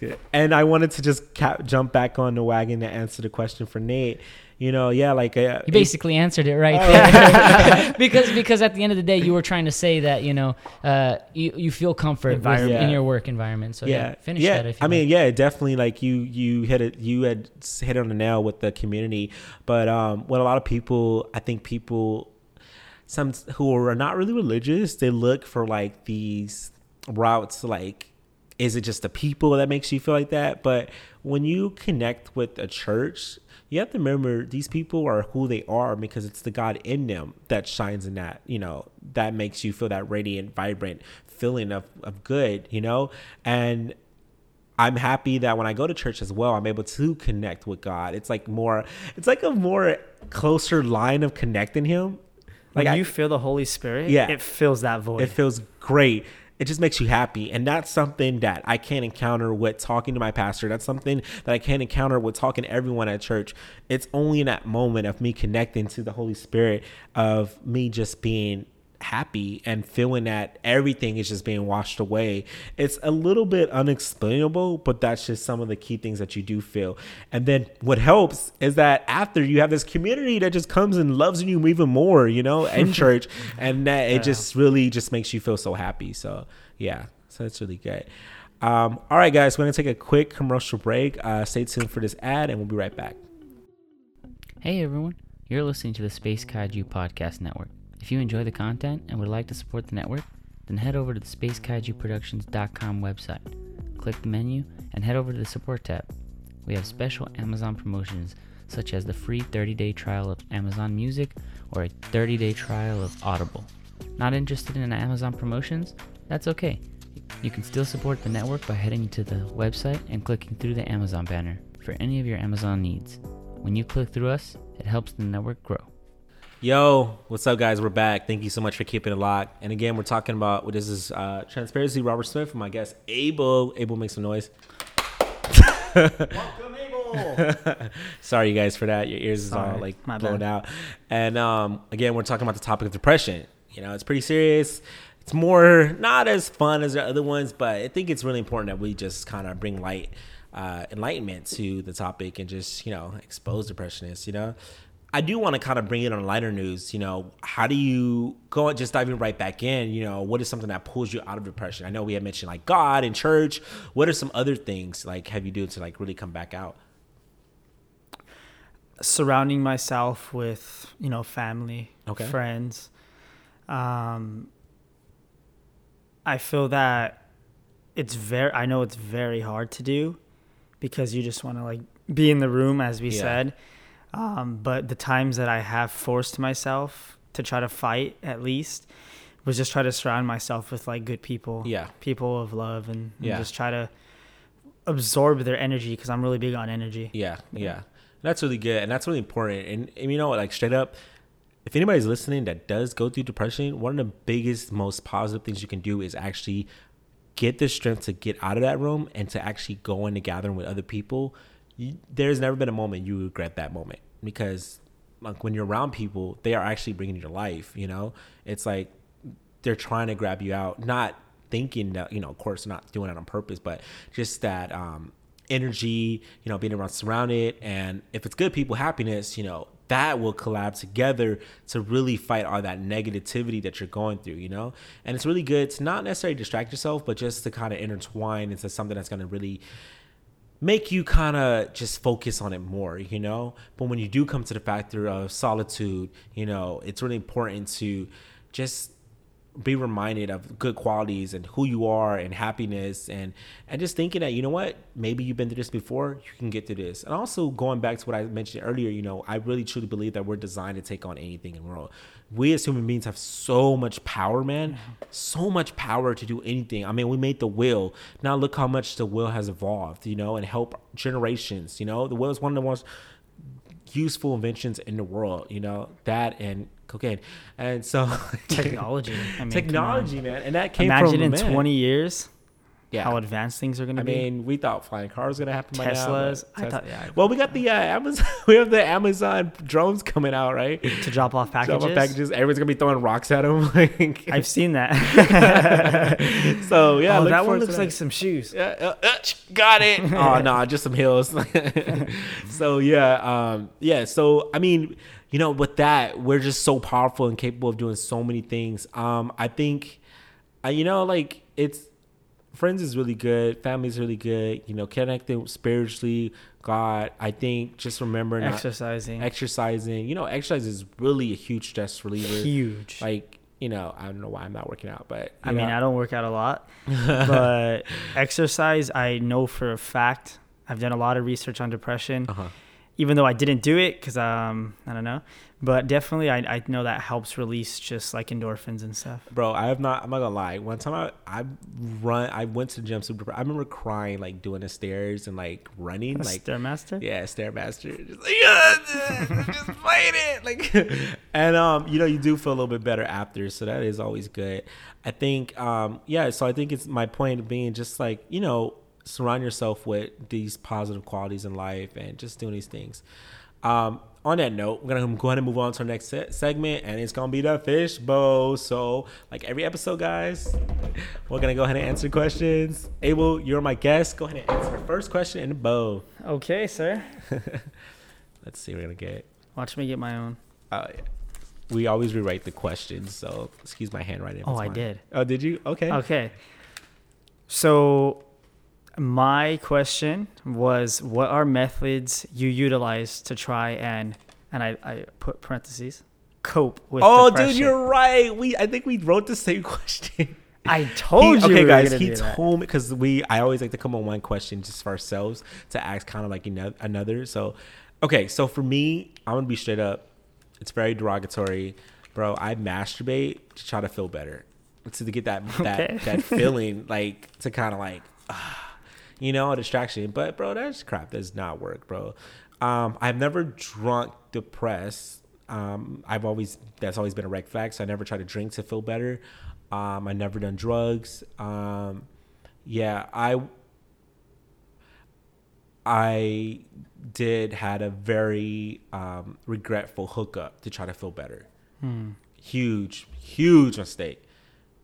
good. And I wanted to just cap, jump back on the wagon to answer the question for Nate. You know, yeah, like uh, You basically answered it right Oh. there. because because at the end of the day, you were trying to say that you know uh, you you feel comfort Environment. in your work environment. So yeah, finish yeah. that. If you I mean, like. yeah, definitely. Like you, you hit it. You had hit on the nail with the community. But um, what a lot of people, I think people, some who are not really religious, they look for like these routes. Like, is it just the people that makes you feel like that? But when you connect with a church, you have to remember these people are who they are because it's the God in them that shines in that, you know, that makes you feel that radiant, vibrant feeling of, of good, you know? And I'm happy that when I go to church as well, I'm able to connect with God. It's like more, it's like a more closer line of connecting Him. Like I, you feel the Holy Spirit, Yeah. it fills that void. it feels great. It just makes you happy. And that's something that I can't encounter with talking to my pastor. That's something that I can't encounter with talking to everyone at church. It's only in that moment of me connecting to the Holy Spirit, of me just being happy and feeling that everything is just being washed away. It's a little bit unexplainable, but that's just some of the key things that you do feel. And then what helps is that after you have this community that just comes and loves you even more, you know, in church, and that it just really just makes you feel so happy. So yeah, so it's really good. Um, all right, guys, we're gonna take a quick commercial break. Uh, stay tuned for this ad, and we'll be right back. Hey everyone, you're listening to the Space Kaiju Podcast Network. If you enjoy the content and would like to support the network, then head over to the SpaceKaijuProductions.com website. Click the menu and head over to the support tab. We have special Amazon promotions such as the free 30 day trial of Amazon Music or a 30 day trial of Audible. Not interested in Amazon promotions? That's okay. You can still support the network by heading to the website and clicking through the Amazon banner for any of your Amazon needs. When you click through us, it helps the network grow. Yo, what's up, guys? We're back. Thank you so much for keeping it locked. And again, we're talking about what this is uh, transparency. Robert Smith, and my guest Abel. Abel, make some noise. Welcome, Abel. Sorry, you guys, for that. Your ears is all like blown bad. out. And um, again, we're talking about the topic of depression. You know, it's pretty serious. It's more not as fun as the other ones, but I think it's really important that we just kind of bring light, uh, enlightenment to the topic and just you know expose depressionists. You know, I do want to kind of bring it on lighter news. You know, how do you go just diving right back in? You know, what is something that pulls you out of depression? I know we had mentioned like God and church. What are some other things like have you do to like really come back out? Surrounding myself with, you know, family, Okay. friends. Um, I feel that it's very, I know it's very hard to do because you just want to like be in the room, as we Yeah. said. Um, but the times that I have forced myself to try to fight, at least, was just try to surround myself with like good people, Yeah. people of love, and, and Yeah. just try to absorb their energy because I'm really big on energy. Yeah, yeah. That's really good, and that's really important. And, and you know like straight up, if anybody's listening that does go through depression, one of the biggest, most positive things you can do is actually get the strength to get out of that room and to actually go in the gathering with other people. You, there's never been a moment you regret that moment because, like, when you're around people, they are actually bringing your life. You know, it's like they're trying to grab you out, not thinking that you know, of course, not doing it on purpose, but just that um, energy, you know, being around surrounded, and if it's good people, happiness, you know, that will collab together to really fight all that negativity that you're going through, you know, and it's really good to not necessarily distract yourself, but just to kind of intertwine into something that's going to really make you kind of just focus on it more, you know? But when you do come to the factor of solitude, you know, it's really important to just be reminded of good qualities and who you are and happiness and and just thinking that you know what maybe you've been through this before you can get through this. And also going back to what i mentioned earlier you know i really truly believe that we're designed to take on anything in the world. We as human beings have so much power man. So much power to do anything. I mean we made the will now look how much the will has evolved you know and help generations you know. The will is one of the most useful inventions in the world you know. That and cocaine and so Technology. I mean, technology man and that came Imagine from in man. 20 years yeah how advanced things are going to be. I mean, we thought flying cars was gonna happen by now. Teslas. I thought- yeah. Well, we got the uh, Amazon. We have the Amazon drones coming out, right? to drop off packages. Drop off packages. Everyone's gonna be throwing rocks at them. Like, I've seen that. so yeah, oh, that one looks that. like some shoes. Yeah, uh, uh, got it. oh no, just some hills. so yeah, um, yeah. So I mean, you know, with that, we're just so powerful and capable of doing so many things. Um, I think, uh, you know, like it's friends is really good, family is really good. You know, connecting spiritually, God. I think just remember not Exercising. exercising. You know, exercise is really a huge stress reliever. Huge. Like you know, I don't know why I'm not working out, but I mean, know, I don't work out a lot, but exercise, I know for a fact. I've done a lot of research on depression. Uh-huh. Even though I didn't do it because um I don't know, but definitely I, I know that helps release just like endorphins and stuff. Bro, I have not. I'm not gonna lie. One time I I run. I went to the gym super. I remember crying like doing the stairs and like running like Stairmaster. yeah stairmaster. Just like yeah, just fight it like, and um you know you do feel a little bit better after, so that is always good. I think um yeah. So I think it's my point being just like you know surround yourself with these positive qualities in life and just doing these things. Um, on that note, we're gonna go ahead and move on to our next se- segment, and it's gonna be the fish bowl. So, like every episode, guys, we're gonna go ahead and answer questions. Abel, you're my guest. Go ahead and answer the first question in the bowl. Okay, sir. Let's see, we're gonna get. Watch me get my own. Uh, we always rewrite the questions, so excuse my handwriting. Oh, I did. Oh, did you? Okay. Okay. So, my question was, what are methods you utilize to try and and I, I put parentheses cope with Oh, depression? dude, you're right. We I think we wrote the same question. I told He- you. okay, guys. He told me because we. I always like to come on one question just for ourselves to ask kind of like ano- another. So, okay. So for me, I'm gonna be straight up. It's very derogatory, bro. I masturbate to try to feel better, to get that that Okay. that feeling like to kind of like, ah, you know, a distraction. But bro, that's crap. Does not work, bro. Um, I've never drunk depressed. Um, I've always that's always been a red flag. So I never try to drink to feel better. Um, I never done drugs. Um, yeah, I I did had a very um, regretful hookup to try to feel better. Huge, huge mistake,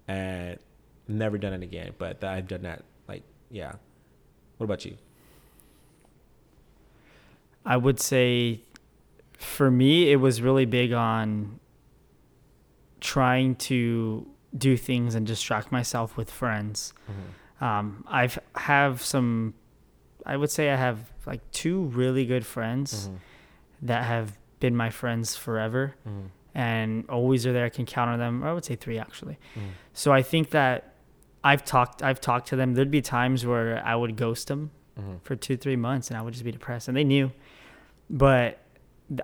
and never done it again. But I've done that. Like, yeah. What about you? I would say for me, it was really big on trying to do things and distract myself with friends. Mm-hmm. Um, I've have some, I would say I have like two really good friends mm-hmm. that have been my friends forever mm-hmm. and always are there. I can count on them. I would say three actually. Mm. So I think that I've talked, I've talked to them. There'd be times where I would ghost them mm-hmm. for two, three months and I would just be depressed and they knew but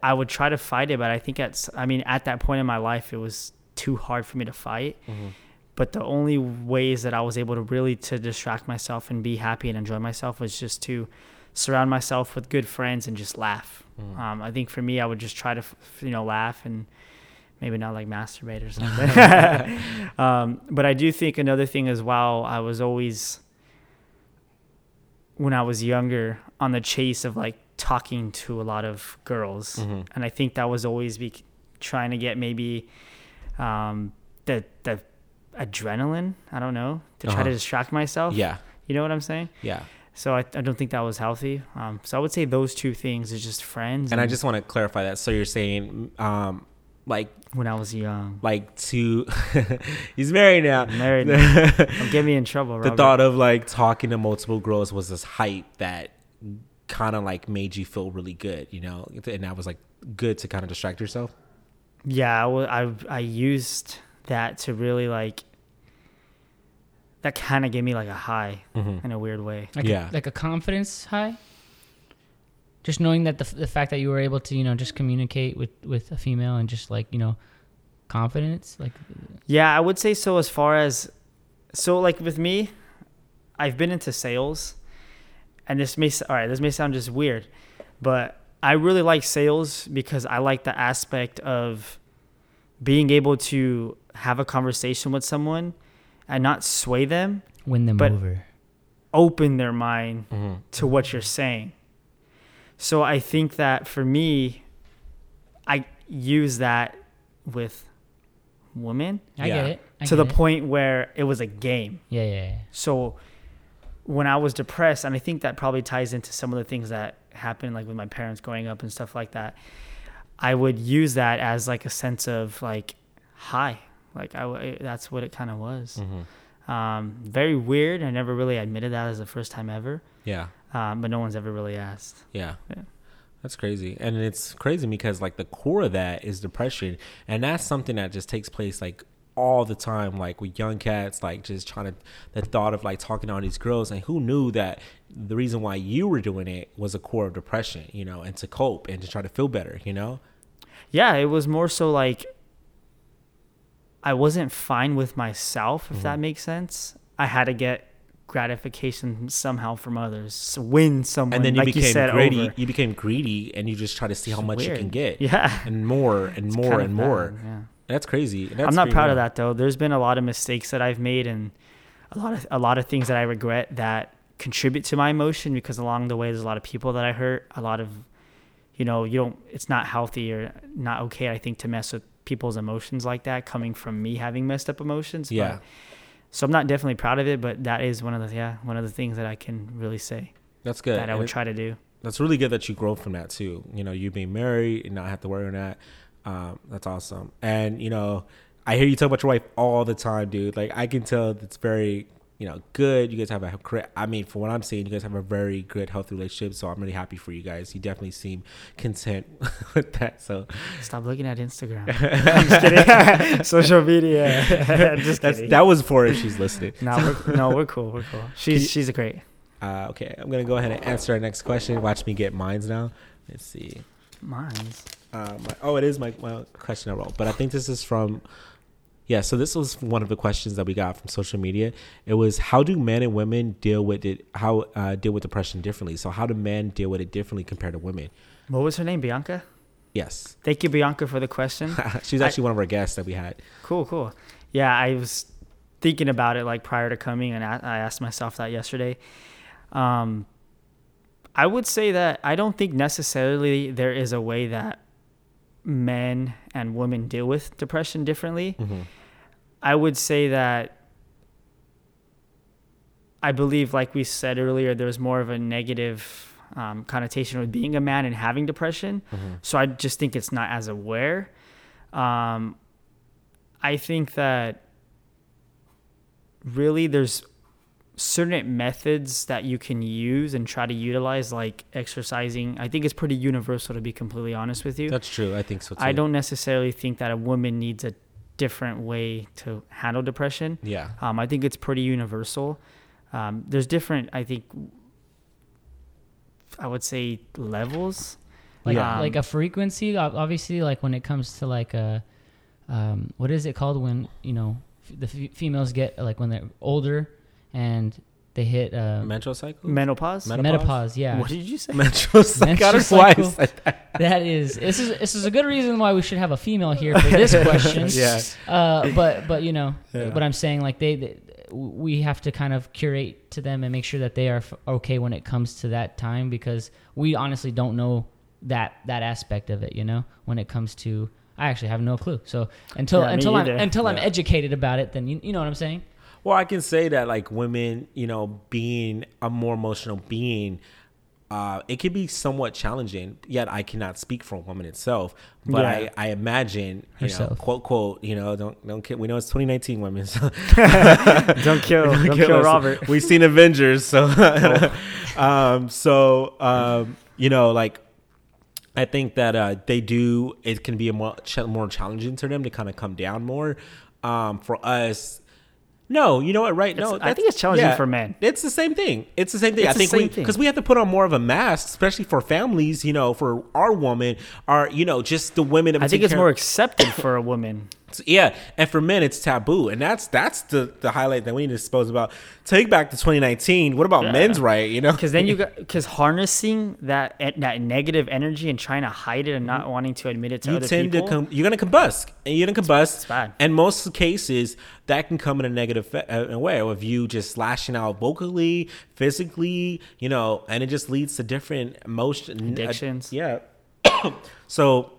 I would try to fight it. But I think at, I mean, at that point in my life, it was too hard for me to fight. Mm-hmm. But the only ways that I was able to really to distract myself and be happy and enjoy myself was just to surround myself with good friends and just laugh. Mm-hmm. Um, I think for me, I would just try to, you know, laugh and maybe not like masturbate or something. um, but I do think another thing as well, I was always, when I was younger, on the chase of like talking to a lot of girls. And I think that was always be trying to get maybe um, the, the adrenaline, I don't know, to try to Uh-huh. distract myself. Yeah, You know what I'm saying? yeah. So I, I don't think that was healthy. Um, so I would say those two things is just friends. And I just want to clarify that. So you're saying, um, like, when I was young, like to, he's married now. married, don't get me in trouble. the thought of like talking to multiple girls was this hype that kind of like made you feel really good, you know, and that was like good to kind of distract yourself. yeah, I, I I used that to really like. That kind of gave me like a high mm-hmm. in a weird way. Like Yeah. a, like a confidence high. Just knowing that the, the fact that you were able to you know just communicate with with a female and just like you know confidence like Yeah, I would say so. As far as so, like with me, I've been into sales, and this may all right. This may sound just weird, but I really like sales because I like the aspect of being able to have a conversation with someone and not sway them, win them But- over. open their mind mm-hmm. to what you're saying. So I think that for me, I use that with women I Yeah. get it. I to the it. point where it was a game. Yeah, yeah, yeah. So when I was depressed, and I think that probably ties into some of the things that happened, like with my parents growing up and stuff like that, I would use that as like a sense of like high. Like I, w- that's what it kind of was. Um, very weird. I never really admitted that as the first time ever, Yeah. um, but no one's ever really asked. Yeah. Yeah. That's crazy. And it's crazy because like the core of that is depression. And that's something that just takes place like all the time, like with young cats, like just trying to the thought of like talking to all these girls, and who knew that the reason why you were doing it was a core of depression, you know, and to cope and to try to feel better, you know. yeah, it was more so like I wasn't fine with myself, if Mm-hmm. that makes sense. I had to get gratification somehow from others, win someone. And then you like became you said, greedy. over. You became greedy, and you just try to see how It's much you can get, Yeah. and more and It's more kind of and more. bad, yeah. That's crazy. That's I'm not proud of that though. There's been a lot of mistakes that I've made and a lot of a lot of things that I regret that contribute to my emotion because along the way there's a lot of people that I hurt, a lot of you know, you don't it's not healthy or not okay I think to mess with people's emotions like that coming from me having messed up emotions. but- Yeah. So I'm not definitely proud of it, but that is one of the yeah, one of the things that I can really say That's good. that I And would it- try to do. that's really good that you grow from that too. You know, you being married and not have to worry on that. Um, that's awesome. And you know, I hear you talk about your wife all the time, dude. Like I can tell it's very, you know, good. You guys have a great. I mean, from what I'm seeing, you guys have a very good, healthy relationship. So I'm really happy for you guys. You definitely seem content with that. So Stop looking at Instagram. I'm just kidding. Social media. just that's kidding. that was for if she's listening. no, we're, no, we're cool. We're cool. She's she's a great. Uh, okay, I'm gonna go ahead and answer our next question. Watch me get mines now. Let's see. Mine's. uh, my, oh, it is my, my question I wrote, but I think this is from. Yeah, so this was one of the questions that we got from social media. It was how do men and women deal with it? How uh, deal with depression differently? So how do men deal with it differently compared to women? What was her name? Bianca. Yes, Thank you, Bianca, for the question. she's I- actually one of our guests that we had. cool, cool. Yeah, I was thinking about it like prior to coming, and I, I asked myself that yesterday. Um, I would say that I don't think necessarily there is a way that men and women deal with depression differently. I would say that I believe, like we said earlier, there's more of a negative um, connotation with being a man and having depression. So I just think it's not as aware. Um, I think that really there's certain methods that you can use and try to utilize, like exercising. I think it's pretty universal, to be completely honest with you. That's true. I think so too. I don't necessarily think that a woman needs a different way to handle depression. Yeah. Um, I think it's pretty universal. Um, there's different, I think, I would say levels. like Yeah. like a frequency obviously like when it comes to like a um, what is it called when you know the f- females get like when they're older and they hit uh, Menstrual cycle. Menopause. Menopause yeah What did you say? Menstrual cycle. I got it twice. that is this is this is a good reason why we should have a female here for this question Yeah. uh, but but you know Yeah. what I'm saying like they, they we have to kind of curate to them and make sure that they are f- okay when it comes to that time because we honestly don't know that that aspect of it you know when it comes to I actually have no clue so until Yeah, until I'm either. until I'm educated about it then you, you know what I'm saying Well, I can say that like women, you know, being a more emotional being, uh, it can be somewhat challenging. Yet I cannot speak for a woman itself, but Yeah. I, I imagine, you know, quote quote, you know, don't don't kid. We know it's 2019 women, so don't kill, don't kill us. Robert. We've seen Avengers, so um, so um, you know, like I think that uh, they do. It can be a more ch- more challenging to them to kind of come down more. Um, for us, no, you know what? Right? No, I think it's challenging for men. It's the same thing. It's the same thing. It's I think same we thing. because we have to put on more of a mask, especially for families. You know, for our woman, our you know, just the women. I think it's more accepted for a woman. Yeah, and for men, it's taboo, and that's that's the the highlight that we need to dispose about. Take back to 2019. What about Yeah. men's right? You know, Because then you got because harnessing that that negative energy and trying to hide it and not wanting to admit it to you other tend people. to com- you're gonna combust, and you're gonna combust. It's bad. And most cases, that can come in a negative fe- uh, way of you just lashing out vocally, physically, you know, and it just leads to different emotion uh, Addictions. yeah. so,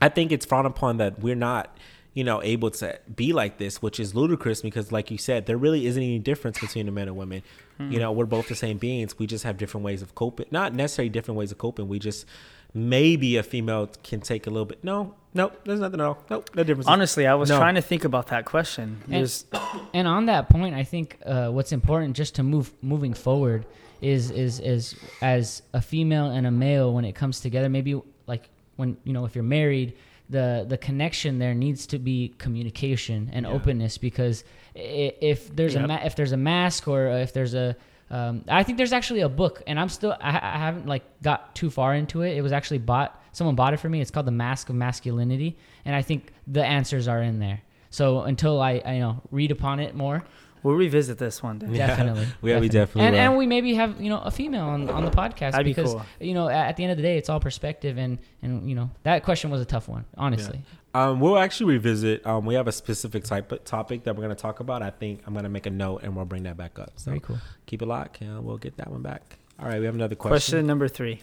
I think it's frowned upon that we're not. You know, able to be like this, which is ludicrous because, like you said, there really isn't any difference between the men and women. You know, we're both the same beings. We just have different ways of coping. Not necessarily different ways of coping. We just maybe a female can take a little bit. No, no, there's nothing at all. No, no difference. Honestly, I was No. trying to think about that question. And, There's, and on that point, I think uh, what's important just to move moving forward is is is as a female and a male when it comes together. Maybe like when you know if you're married, the the connection there needs to be communication and openness because if there's a ma- if there's a mask or if there's a um, I think there's actually a book, and I'm still I, I haven't like got too far into it. It was actually bought. Someone bought it for me. It's called The Mask of Masculinity, and I think the answers are in there. So until I, I you know read upon it more, We'll revisit this one day. Yeah. definitely. Yeah, we definitely and will. and we maybe have you know a female on, on the podcast That'd be because cool. you know at, at the end of the day it's all perspective and and you know that question was a tough one honestly. Um, we'll actually revisit. Um, we have a specific type topic that we're going to talk about. I think I'm going to make a note and we'll bring that back up. So Very cool. Keep it locked. Yeah, we'll get that one back. All right, we have another Question question. number three.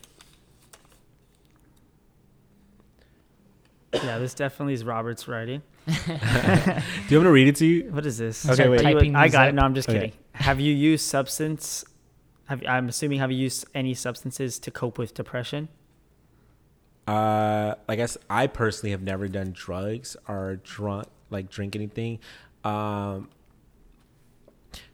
Yeah, this definitely is Robert's writing. Do you want me to read it to you? What is this? Okay, Are wait. you- Typing I got it. No, I'm just Okay. kidding. Have you used substance? Have I'm assuming have you used any substances to cope with depression? Uh, I guess I personally have never done drugs or drunk, like drink anything. Um,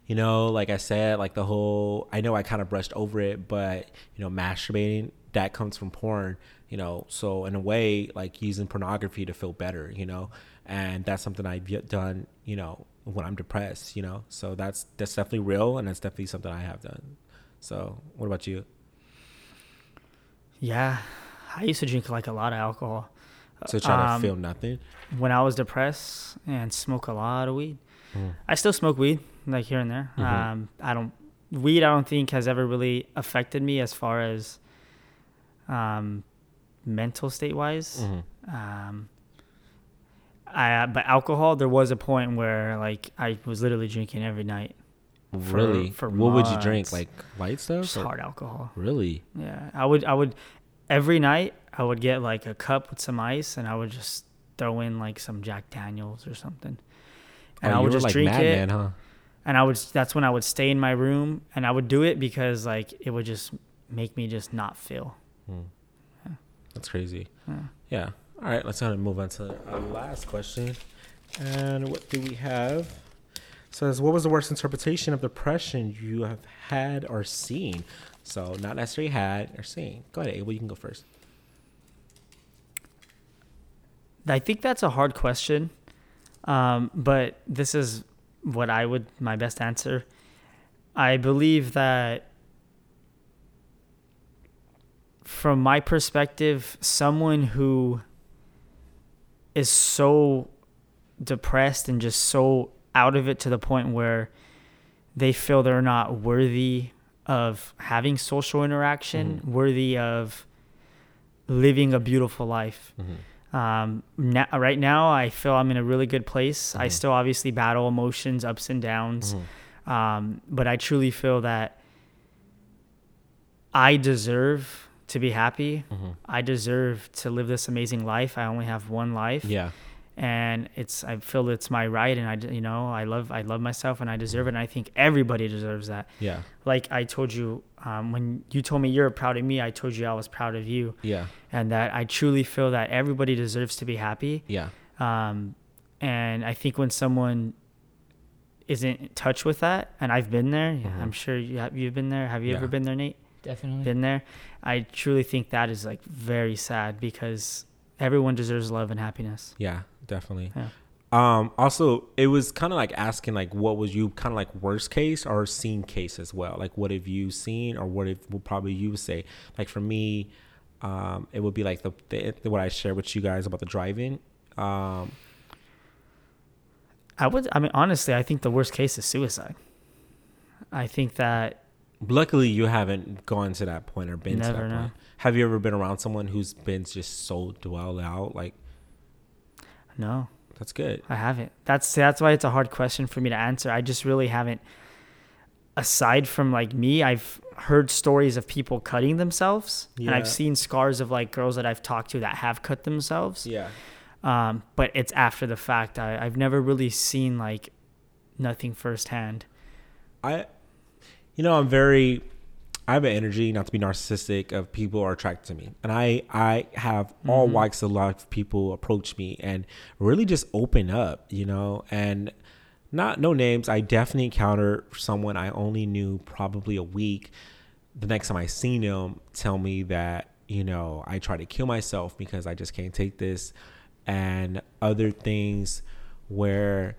you know, like I said, like the whole, I know I kind of brushed over it, but you know, masturbating that comes from porn, you know, so in a way, like using pornography to feel better, you know, and that's something I've done, you know, when I'm depressed, you know, so that's that's definitely real, and that's definitely something I have done. So, what about you? Yeah, I used to drink like a lot of alcohol So try Um, to feel nothing. when I was depressed and smoke a lot of weed. Mm. I still smoke weed, like here and there. Mhm. Um, I don't weed. I don't think has ever really affected me as far as um, mental state wise. Mhm. Um, I uh, but alcohol, there was a point where like I was literally drinking every night, for- really? for what would you drink? Like light stuff? just or- hard alcohol. Really? Yeah, I would. I would every night. I would get like a cup with some ice, and I would just throw in like some Jack Daniels or something, and oh, I would just like drink it. madman, huh? And I would. That's when I would stay in my room, and I would do it because like it would just make me just not feel. Hmm. That's crazy. Yeah. Yeah. All right, let's go and move on to our last question. And what do we have? Says, what was the worst interpretation of depression you have had or seen? So, not necessarily had or seen. Go ahead, Abel. You can go first. I think that's a hard question, um, but this is what I would my best answer. I believe that from my perspective, someone who is so depressed and just so out of it to the point where they feel they're not worthy of having social interaction, worthy of living a beautiful life. Um, now, right now, I feel I'm in a really good place. I still obviously battle emotions, ups and downs, um, but I truly feel that I deserve to be happy. I deserve to live this amazing life. I only have one life Yeah. and it's I feel it's my right, and I you know I love I love myself, and I deserve it, and I think everybody deserves that. Yeah. Like I told you um, when you told me you're proud of me, I told you I was proud of you, Yeah. and that I truly feel that everybody deserves to be happy. Yeah. Um, and I think when someone isn't in touch with that, and I've been there, I'm sure you have, you've been there. Have you Yeah. ever been there, Nate? Definitely. Been there. I truly think that is like very sad because everyone deserves love and happiness. Yeah. Definitely. Yeah. Um, also, it was kind of like asking, like, what was you kind of like worst case or seen case as well? Like, what have you seen, or what if would probably you would say? Like for me, um, it would be like the, the what I share with you guys about the driving. Um, I would. I mean, honestly, I think the worst case is suicide. I think that luckily, you haven't gone to that point or been to Never, that no. point. Have you ever been around someone who's been just so dwelled out? Like, no, that's good. I haven't. That's that's why it's a hard question for me to answer. I just really haven't. Aside from like me, I've heard stories of people cutting themselves, and I've seen scars of like girls that I've talked to that have cut themselves. Yeah. Um, but it's after the fact. I, I've never really seen like nothing firsthand. I, you know, I'm very, I have an energy, not to be narcissistic, of people are attracted to me, and I, I have all mm-hmm. walks of life people approach me and really just open up, you know, and not no names. I definitely encountered someone I only knew probably a week. The next time I seen him, tell me that you know I try to kill myself because I just can't take this. and other things where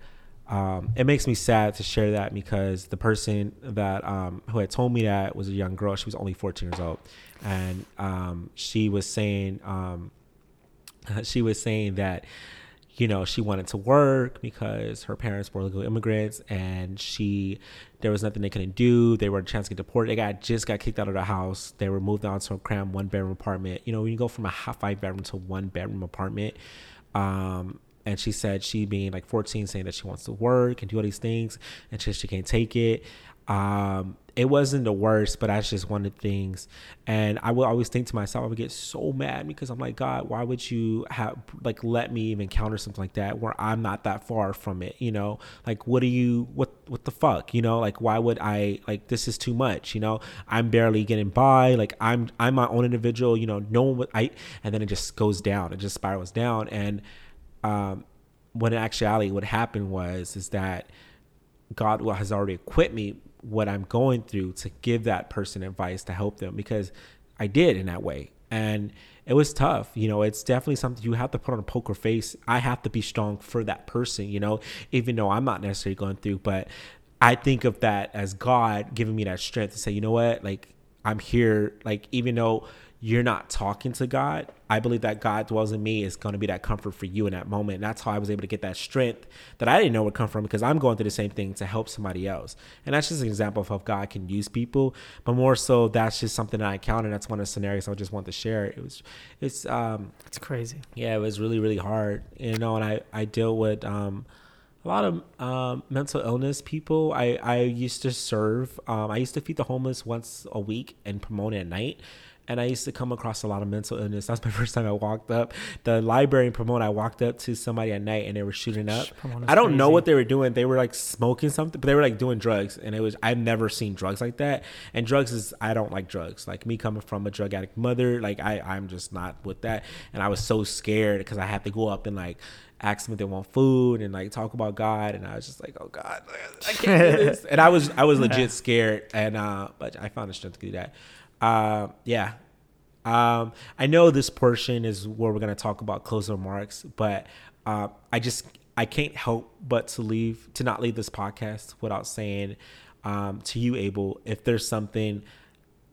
um, it makes me sad to share that because the person that um, who had told me that was a young girl. She was only 14 years old, and um, she was saying um, she was saying that you know she wanted to work because her parents were legal immigrants and she there was nothing they couldn't do. They were a chance to get deported. They got just got kicked out of the house. They were moved out to a cram one bedroom apartment. You know when you go from a five bedroom to one bedroom apartment um and she said she being like 14 saying that she wants to work and do all these things and she, she can't take it. Um it wasn't the worst but that's just one of the things. And i would always think to myself i would get so mad because i'm like god why would you have like let me even counter something like that where i'm not that far from it? You know? Like what do you what what the fuck? You know? Like why would i like this is too much you know? I'm barely getting by. Like i'm i'm my own individual you know? No one would i and then it just goes down. It just spirals down. And um when in actuality what happened was is that God has already equipped me what I'm going through to give that person advice to help them because I did in that way. And it was tough. You know, it's definitely something you have to put on a poker face. I have to be strong for that person, you know, even though I'm not necessarily going through, but I think of that as God giving me that strength to say, you know what, like I'm here, like even though you're not talking to God, I believe that God dwells in me is going to be that comfort for you in that moment. And that's how I was able to get that strength that I didn't know would come from because I'm going through the same thing to help somebody else. And that's just an example of how God can use people. But more so, that's just something that I encountered. That's one of the scenarios I just want to share. It was, it's, um, It's crazy. yeah, it was really, really hard, you know, and I, I deal with, um, a lot of um, mental illness people. I, I used to serve. Um, I used to feed the homeless once a week and promote at night. And I used to come across a lot of mental illness. That's my first time I walked up. The library in Pomona, I walked up to somebody at night and they were shooting up. Pomona's I don't know what they were doing. They were like smoking something, but they were like doing drugs. And it was, I've never seen drugs like that. And drugs is, I don't like drugs. Like me coming from a drug addict mother, like I, I'm just not with that. And I was so scared because I had to go up and like, ask them if they want food and like talk about God and I was just like, oh God, I can't do this. and I was I was legit scared and uh but I found the strength to do that. Uh yeah. Um I know this portion is where we're gonna talk about closing remarks, but uh I just I can't help but to leave to not leave this podcast without saying um to you Abel, if there's something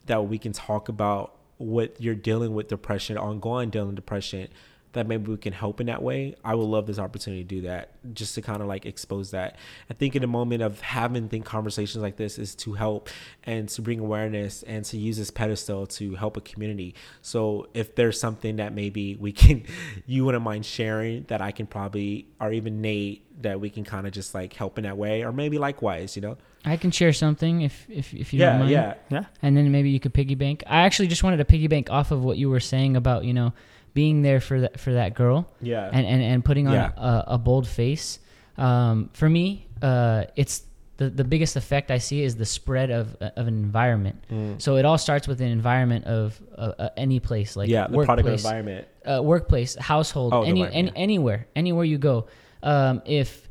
that we can talk about what you're dealing with depression, ongoing dealing with depression, that maybe we can help in that way. I would love this opportunity to do that, just to kind of like expose that. I think in the moment of having think conversations like this is to help and to bring awareness and to use this pedestal to help a community. So if there's something that maybe we can, you wouldn't mind sharing that I can probably, or even Nate, that we can kind of just like help in that way, or maybe likewise, you know? I can share something if if, if you Yeah, don't mind. yeah. Yeah. and then maybe you could piggy bank. I actually just wanted to piggy bank off of what you were saying about you know being there for that for that girl. Yeah. And and, and putting on Yeah. a, a bold face. Um, for me, uh, it's the the biggest effect I see is the spread of of an environment. So it all starts with an environment of uh, uh, any place like yeah, the workplace, product of environment. uh, workplace, household, Oh, any, any yeah. anywhere, anywhere you go. Um, if,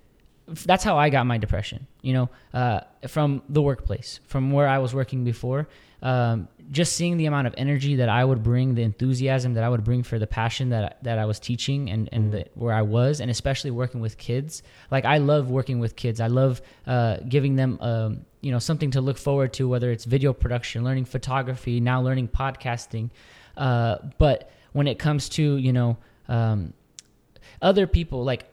if that's how I got my depression, you know, uh, from the workplace, from where I was working before, um, just seeing the amount of energy that I would bring, the enthusiasm that I would bring for the passion that that I was teaching and and Mm-hmm. the, where I was, and especially working with kids. Like I love working with kids. I love uh, giving them. Um, you know something to look forward to whether it's video production learning photography now learning podcasting uh, but when it comes to you know um, other people like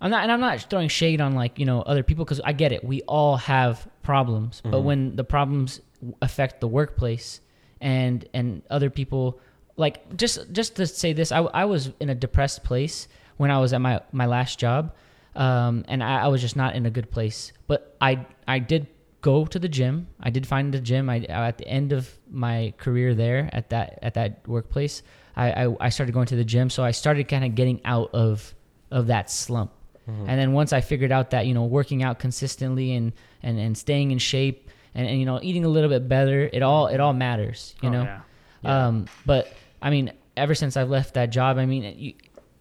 i'm not and i'm not throwing shade on like you know other people because i get it we all have problems but when the problems affect the workplace and and other people like just just to say this i, I was in a depressed place when i was at my my last job um, and I, I was just not in a good place. But i i did go to the gym. I did find the gym. I at the end of my career there at that at that workplace i i, I started going to the gym. So i started kind of getting out of of that slump. And then once i figured out that you know working out consistently and and, and staying in shape and, and you know eating a little bit better it all it all matters you Oh, know yeah. um but i mean ever since i've left that job i mean you,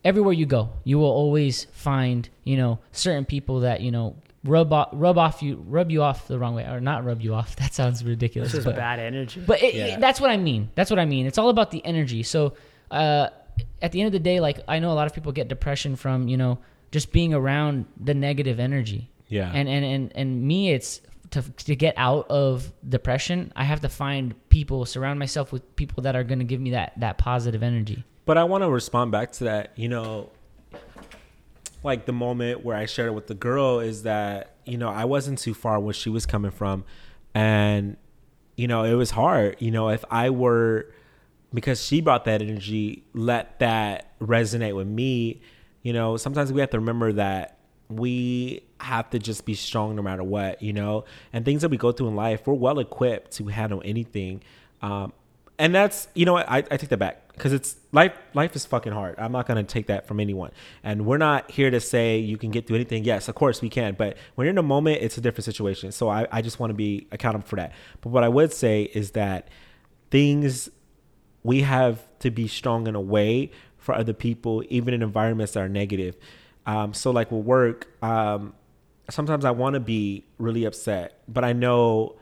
everywhere you go you will always find you know certain people that you know rub off, rub off you rub you off the wrong way or not rub you off that sounds ridiculous This is but, bad energy. but it, Yeah. that's what I mean. That's what I mean. It's all about the energy. So uh, at the end of the day, like I know a lot of people get depression from you know just being around the negative energy. Yeah. And and and and me, it's to to get out of depression. I have to find people, surround myself with people that are going to give me that that positive energy. But I want to respond back to that. You know, like the moment where I shared it with the girl is that you know I wasn't too far where she was coming from, and you know it was hard. You know, if I were because she brought that energy, let that resonate with me. You know, sometimes we have to remember that we have to just be strong no matter what. You know, and things that we go through in life, we're well equipped to handle anything. Um, and that's you know what? I, I take that back because it's life life is fucking hard. I'm not going to take that from anyone. And we're not here to say you can get through anything. Yes of course we can but when you're in a moment it's a different situation. So i, I just want to be accountable for that. But what i would say is that things we have to be strong in a way for other people even in environments that are negative. Um, so like with work um, sometimes i want to be really upset but i know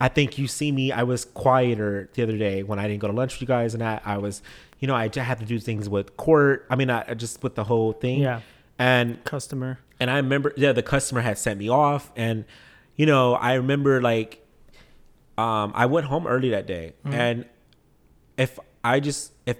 I think you see me. I was quieter the other day when I didn't go to lunch with you guys, and I, I was, you know, I just had to do things with court. I mean, I just with the whole thing. Yeah. And Customer. and I remember, yeah, the customer had sent me off, and you know, I remember like, um, I went home early that day, and if I just if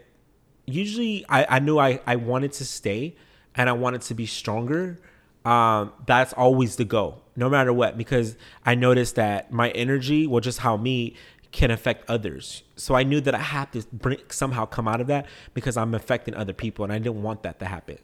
usually I I knew I I wanted to stay, and I wanted to be stronger. Um, that's always the go, no matter what, because I noticed that my energy, well, just how me can affect others. So I knew that I had to bring, somehow come out of that because I'm affecting other people, and I didn't want that to happen.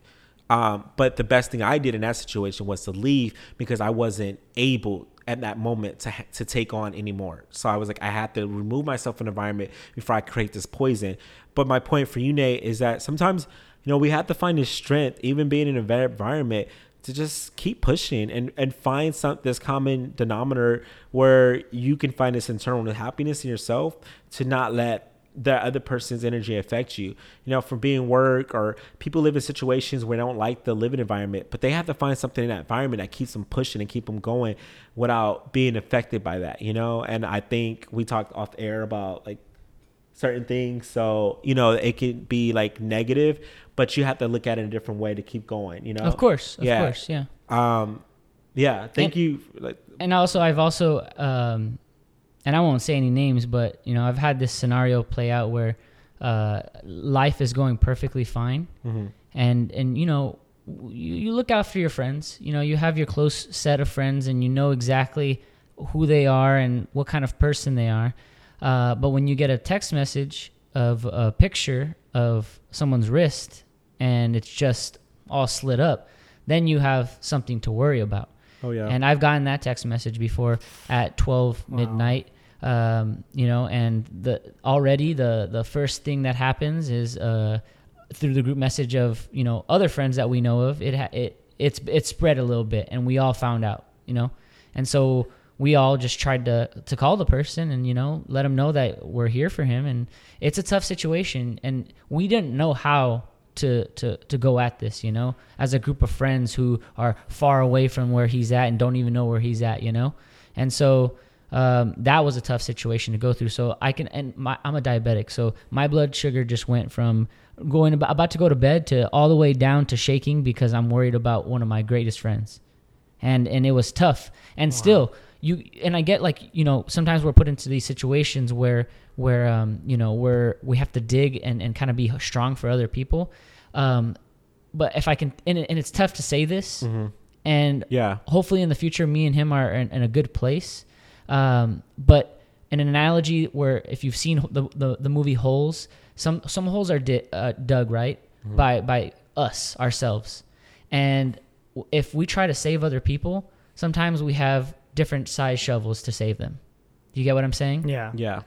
Um, but the best thing I did in that situation was to leave because I wasn't able at that moment to to take on anymore. So I was like, I had to remove myself from the environment before I create this poison. But my point for you, Nate, is that sometimes you know we have to find this strength, even being in an env- environment, to just keep pushing and and find some this common denominator where you can find this internal happiness in yourself to not let that other person's energy affect you. You know, from being work or people live in situations where they don't like the living environment, but they have to find something in that environment that keeps them pushing and keep them going without being affected by that, you know? And I think we talked off air about like certain things. So, you know, it can be like negative, but you have to look at it in a different way to keep going, you know? Of course, of Yeah. course, yeah. Um, yeah. Thank And- you. Like, and also I've also um, and I won't say any names, but you know I've had this scenario play out where uh, life is going perfectly fine, and and you know you, you look after your friends. You know you have your close set of friends, and you know exactly who they are and what kind of person they are. Uh, but when you get a text message of a picture of someone's wrist and it's just all slid up, then you have something to worry about. oh yeah. And I've gotten that text message before at 12 midnight. Um, you know, and the already the the first thing that happens is uh, through the group message of you know other friends that we know of. It ha- it it's it spread a little bit, and we all found out. You know, and so we all just tried to to call the person and you know let him know that we're here for him. And it's a tough situation, and we didn't know how to to to go at this you know? As a group of friends who are far away from where he's at and don't even know where he's at you know? And so um, that was a tough situation to go through. So i can and my, i'm a diabetic so my blood sugar just went from going about, about to go to bed to all the way down to shaking because i'm worried about one of my greatest friends. And and it was tough. And still you and i get like you know sometimes we're put into these situations where where um you know where we have to dig and and kind of be strong for other people. Um but if i can and, and it's tough to say this and Yeah. hopefully in the future me and him are in, in a good place. Um but in an analogy where if you've seen the the, the movie holes some some holes are di- uh, dug right? By by us ourselves. And if we try to save other people sometimes we have different size shovels to save them do you get what i'm saying Yeah. yeah.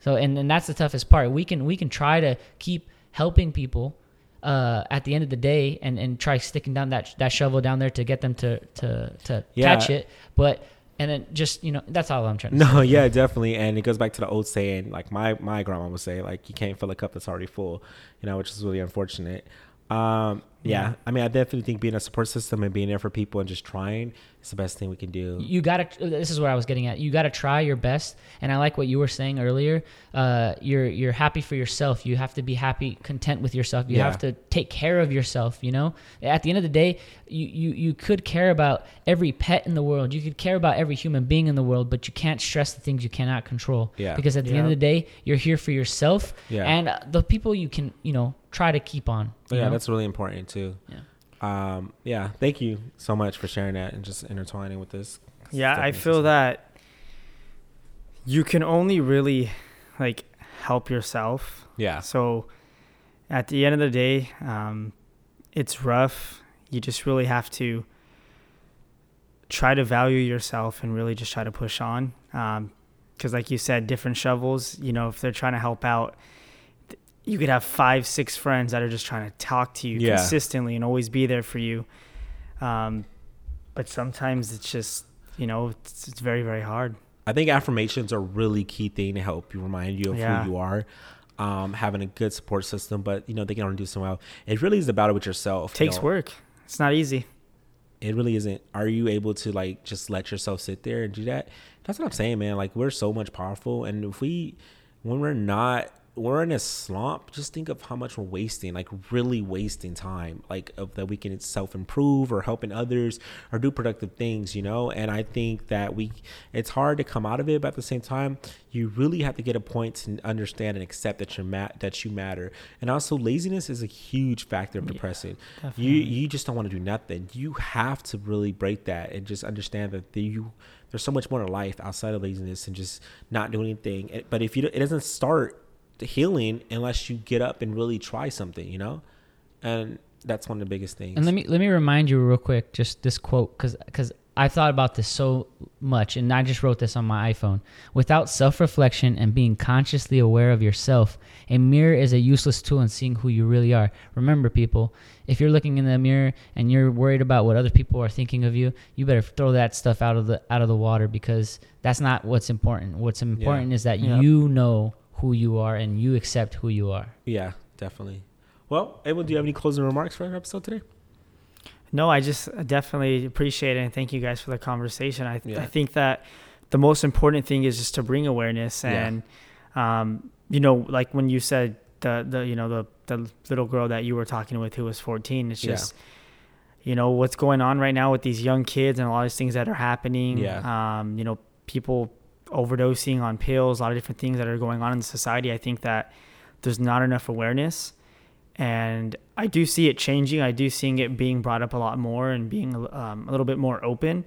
so and, and that's the toughest part. We can we can try to keep helping people uh, at the end of the day and, and try sticking down that that shovel down there to get them to to, to Yeah. catch it. But and then just you know that's all I'm trying to say. No, yeah, definitely, and it goes back to the old saying, like my my grandma would say, like you can't fill a cup that's already full, you know, which is really unfortunate. Um, yeah, I mean, I definitely think being a support system and being there for people and just trying is the best thing we can do. you gotta this is where i was getting at. You gotta try your best. And i like what you were saying earlier uh, you're you're happy for yourself. You have to be happy content with yourself. You Yeah. have to take care of yourself you know? At the end of the day you, you you could care about every pet in the world. You could care about every human being in the world but you can't stress the things you cannot control. Yeah. because at the end of the day you're here for yourself Yeah. and uh, the people you can you know try to keep on yeah, know? that's really important too. Yeah. Um, yeah, thank you so much for sharing that and just intertwining with this. Yeah, I feel that you can only really like help yourself. Yeah, So at the end of the day, um, it's rough. You just really have to try to value yourself and really just try to push on. Because, like you said, different shovels, you know, if they're trying to help out, th- you could have five, six friends that are just trying to talk to you Yeah. consistently and always be there for you. Um, but sometimes it's just, you know, it's, it's very, very hard. I think affirmations are a really key thing to help you remind you of Yeah. who you are. Um, having a good support system, but you know they can only do so well. It really is about it with yourself. you takes know. work. It's not easy. it really isn't are you able to like just let yourself sit there and do that that's what i'm saying man like we're so much powerful and if we when we're not we're in a slump. Just think of how much we're wasting like really wasting time like of that we can self-improve or helping others or do productive things you know? And i think that we it's hard to come out of it but at the same time you really have to get a point to understand and accept that you're mat that you matter. And also laziness is a huge factor of depressing. You you just don't want to do nothing. You have to really break that and just understand that the, you there's so much more to life outside of laziness and just not doing anything. But if you it doesn't start healing unless you get up and really try something you know and that's one of the biggest things And let me let me remind you real quick, just this quote, because because I thought about this so much, and I just wrote this on my iPhone. Without self-reflection and being consciously aware of yourself, a mirror is a useless tool in seeing who you really are. Remember, people, if you're looking in the mirror and you're worried about what other people are thinking of you, you better throw that stuff out of the out of the water because that's not what's important. What's important is that Yep. you know who you are and you accept who you are. yeah definitely well abel do you have any closing remarks for our episode today No, I just definitely appreciate it and thank you guys for the conversation. I, Yeah. I think that the most important thing is just to bring awareness Yeah. and, um, you know, like when you said the, the, you know, the, the little girl that you were talking with who was 14, it's Yeah. just, you know, what's going on right now with these young kids and a lot of these things that are happening. Yeah. Um, you know, people overdosing on pills, a lot of different things that are going on in society. I think that there's not enough awareness and I do see it changing. I do seeing it being brought up a lot more and being um, a little bit more open.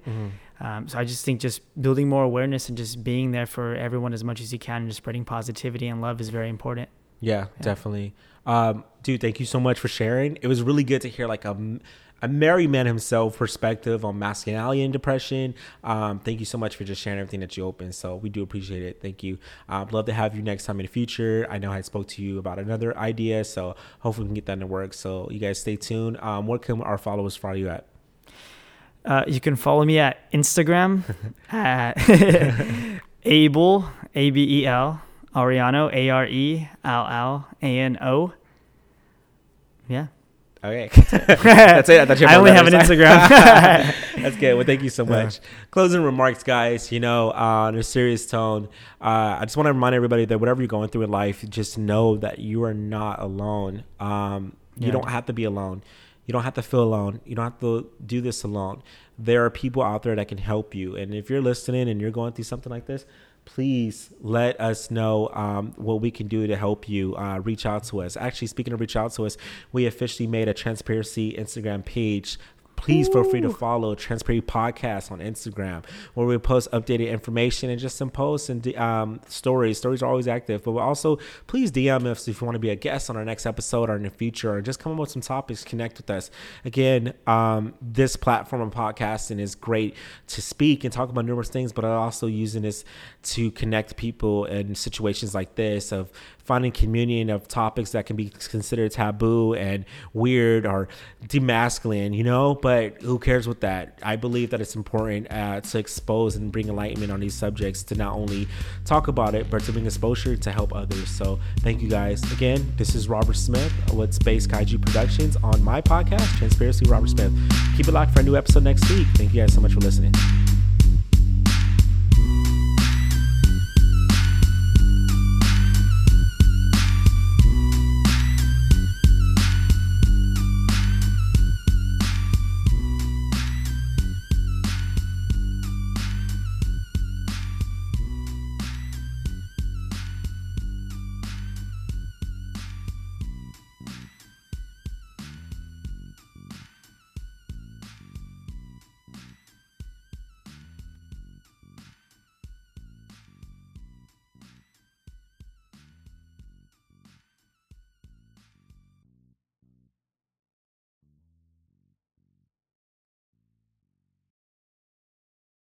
Um, so I just think just building more awareness and just being there for everyone as much as you can and just spreading positivity and love is very important. Yeah, definitely. Um, dude, thank you so much for sharing. It was really good to hear like a, a married man himself perspective on masculinity and depression. Um, thank you so much for just sharing everything that you opened. So we do appreciate it. Thank you. Um, love to have you next time in the future. I know I spoke to you about another idea, so hopefully we can get that in the works. So you guys stay tuned. Um, where can our followers follow you at? Uh, you can follow me at Instagram at Abel A B E L Arellano A R E L L A N O. Yeah, Okay, that's it. I thought you I had only have an. Instagram. That's good. Well, thank you so much. Closing remarks, guys. You know, uh, on a serious tone, uh, I just want to remind everybody that whatever you're going through in life, just know that you are not alone. Um, you Yeah. don't have to be alone. You don't have to feel alone. You don't have to do this alone. There are people out there that can help you. And if you're listening and you're going through something like this, please let us know um, what we can do to help you. Uh, reach out to us. Actually, speaking of reach out to us, we officially made a transparency Instagram page. Please feel free to follow Transparency Podcast on Instagram, where we post updated information and just some posts and um, stories. Stories are always active, but also please DM us if you want to be a guest on our next episode or in the future, or just come up with some topics. Connect with us. Again, um, this platform of podcasting is great to speak and talk about numerous things, but I'm also using this to connect people in situations like this of finding communion of topics that can be considered taboo and weird or demasculine, you know. But who cares with that? I believe that it's important uh, to expose and bring enlightenment on these subjects to not only talk about it, but to bring exposure to help others. So thank you guys again. This is Robert Smith with Space Kaiju Productions on my podcast, Transparency Robert Smith. Keep it locked for a new episode next week. Thank you guys so much for listening.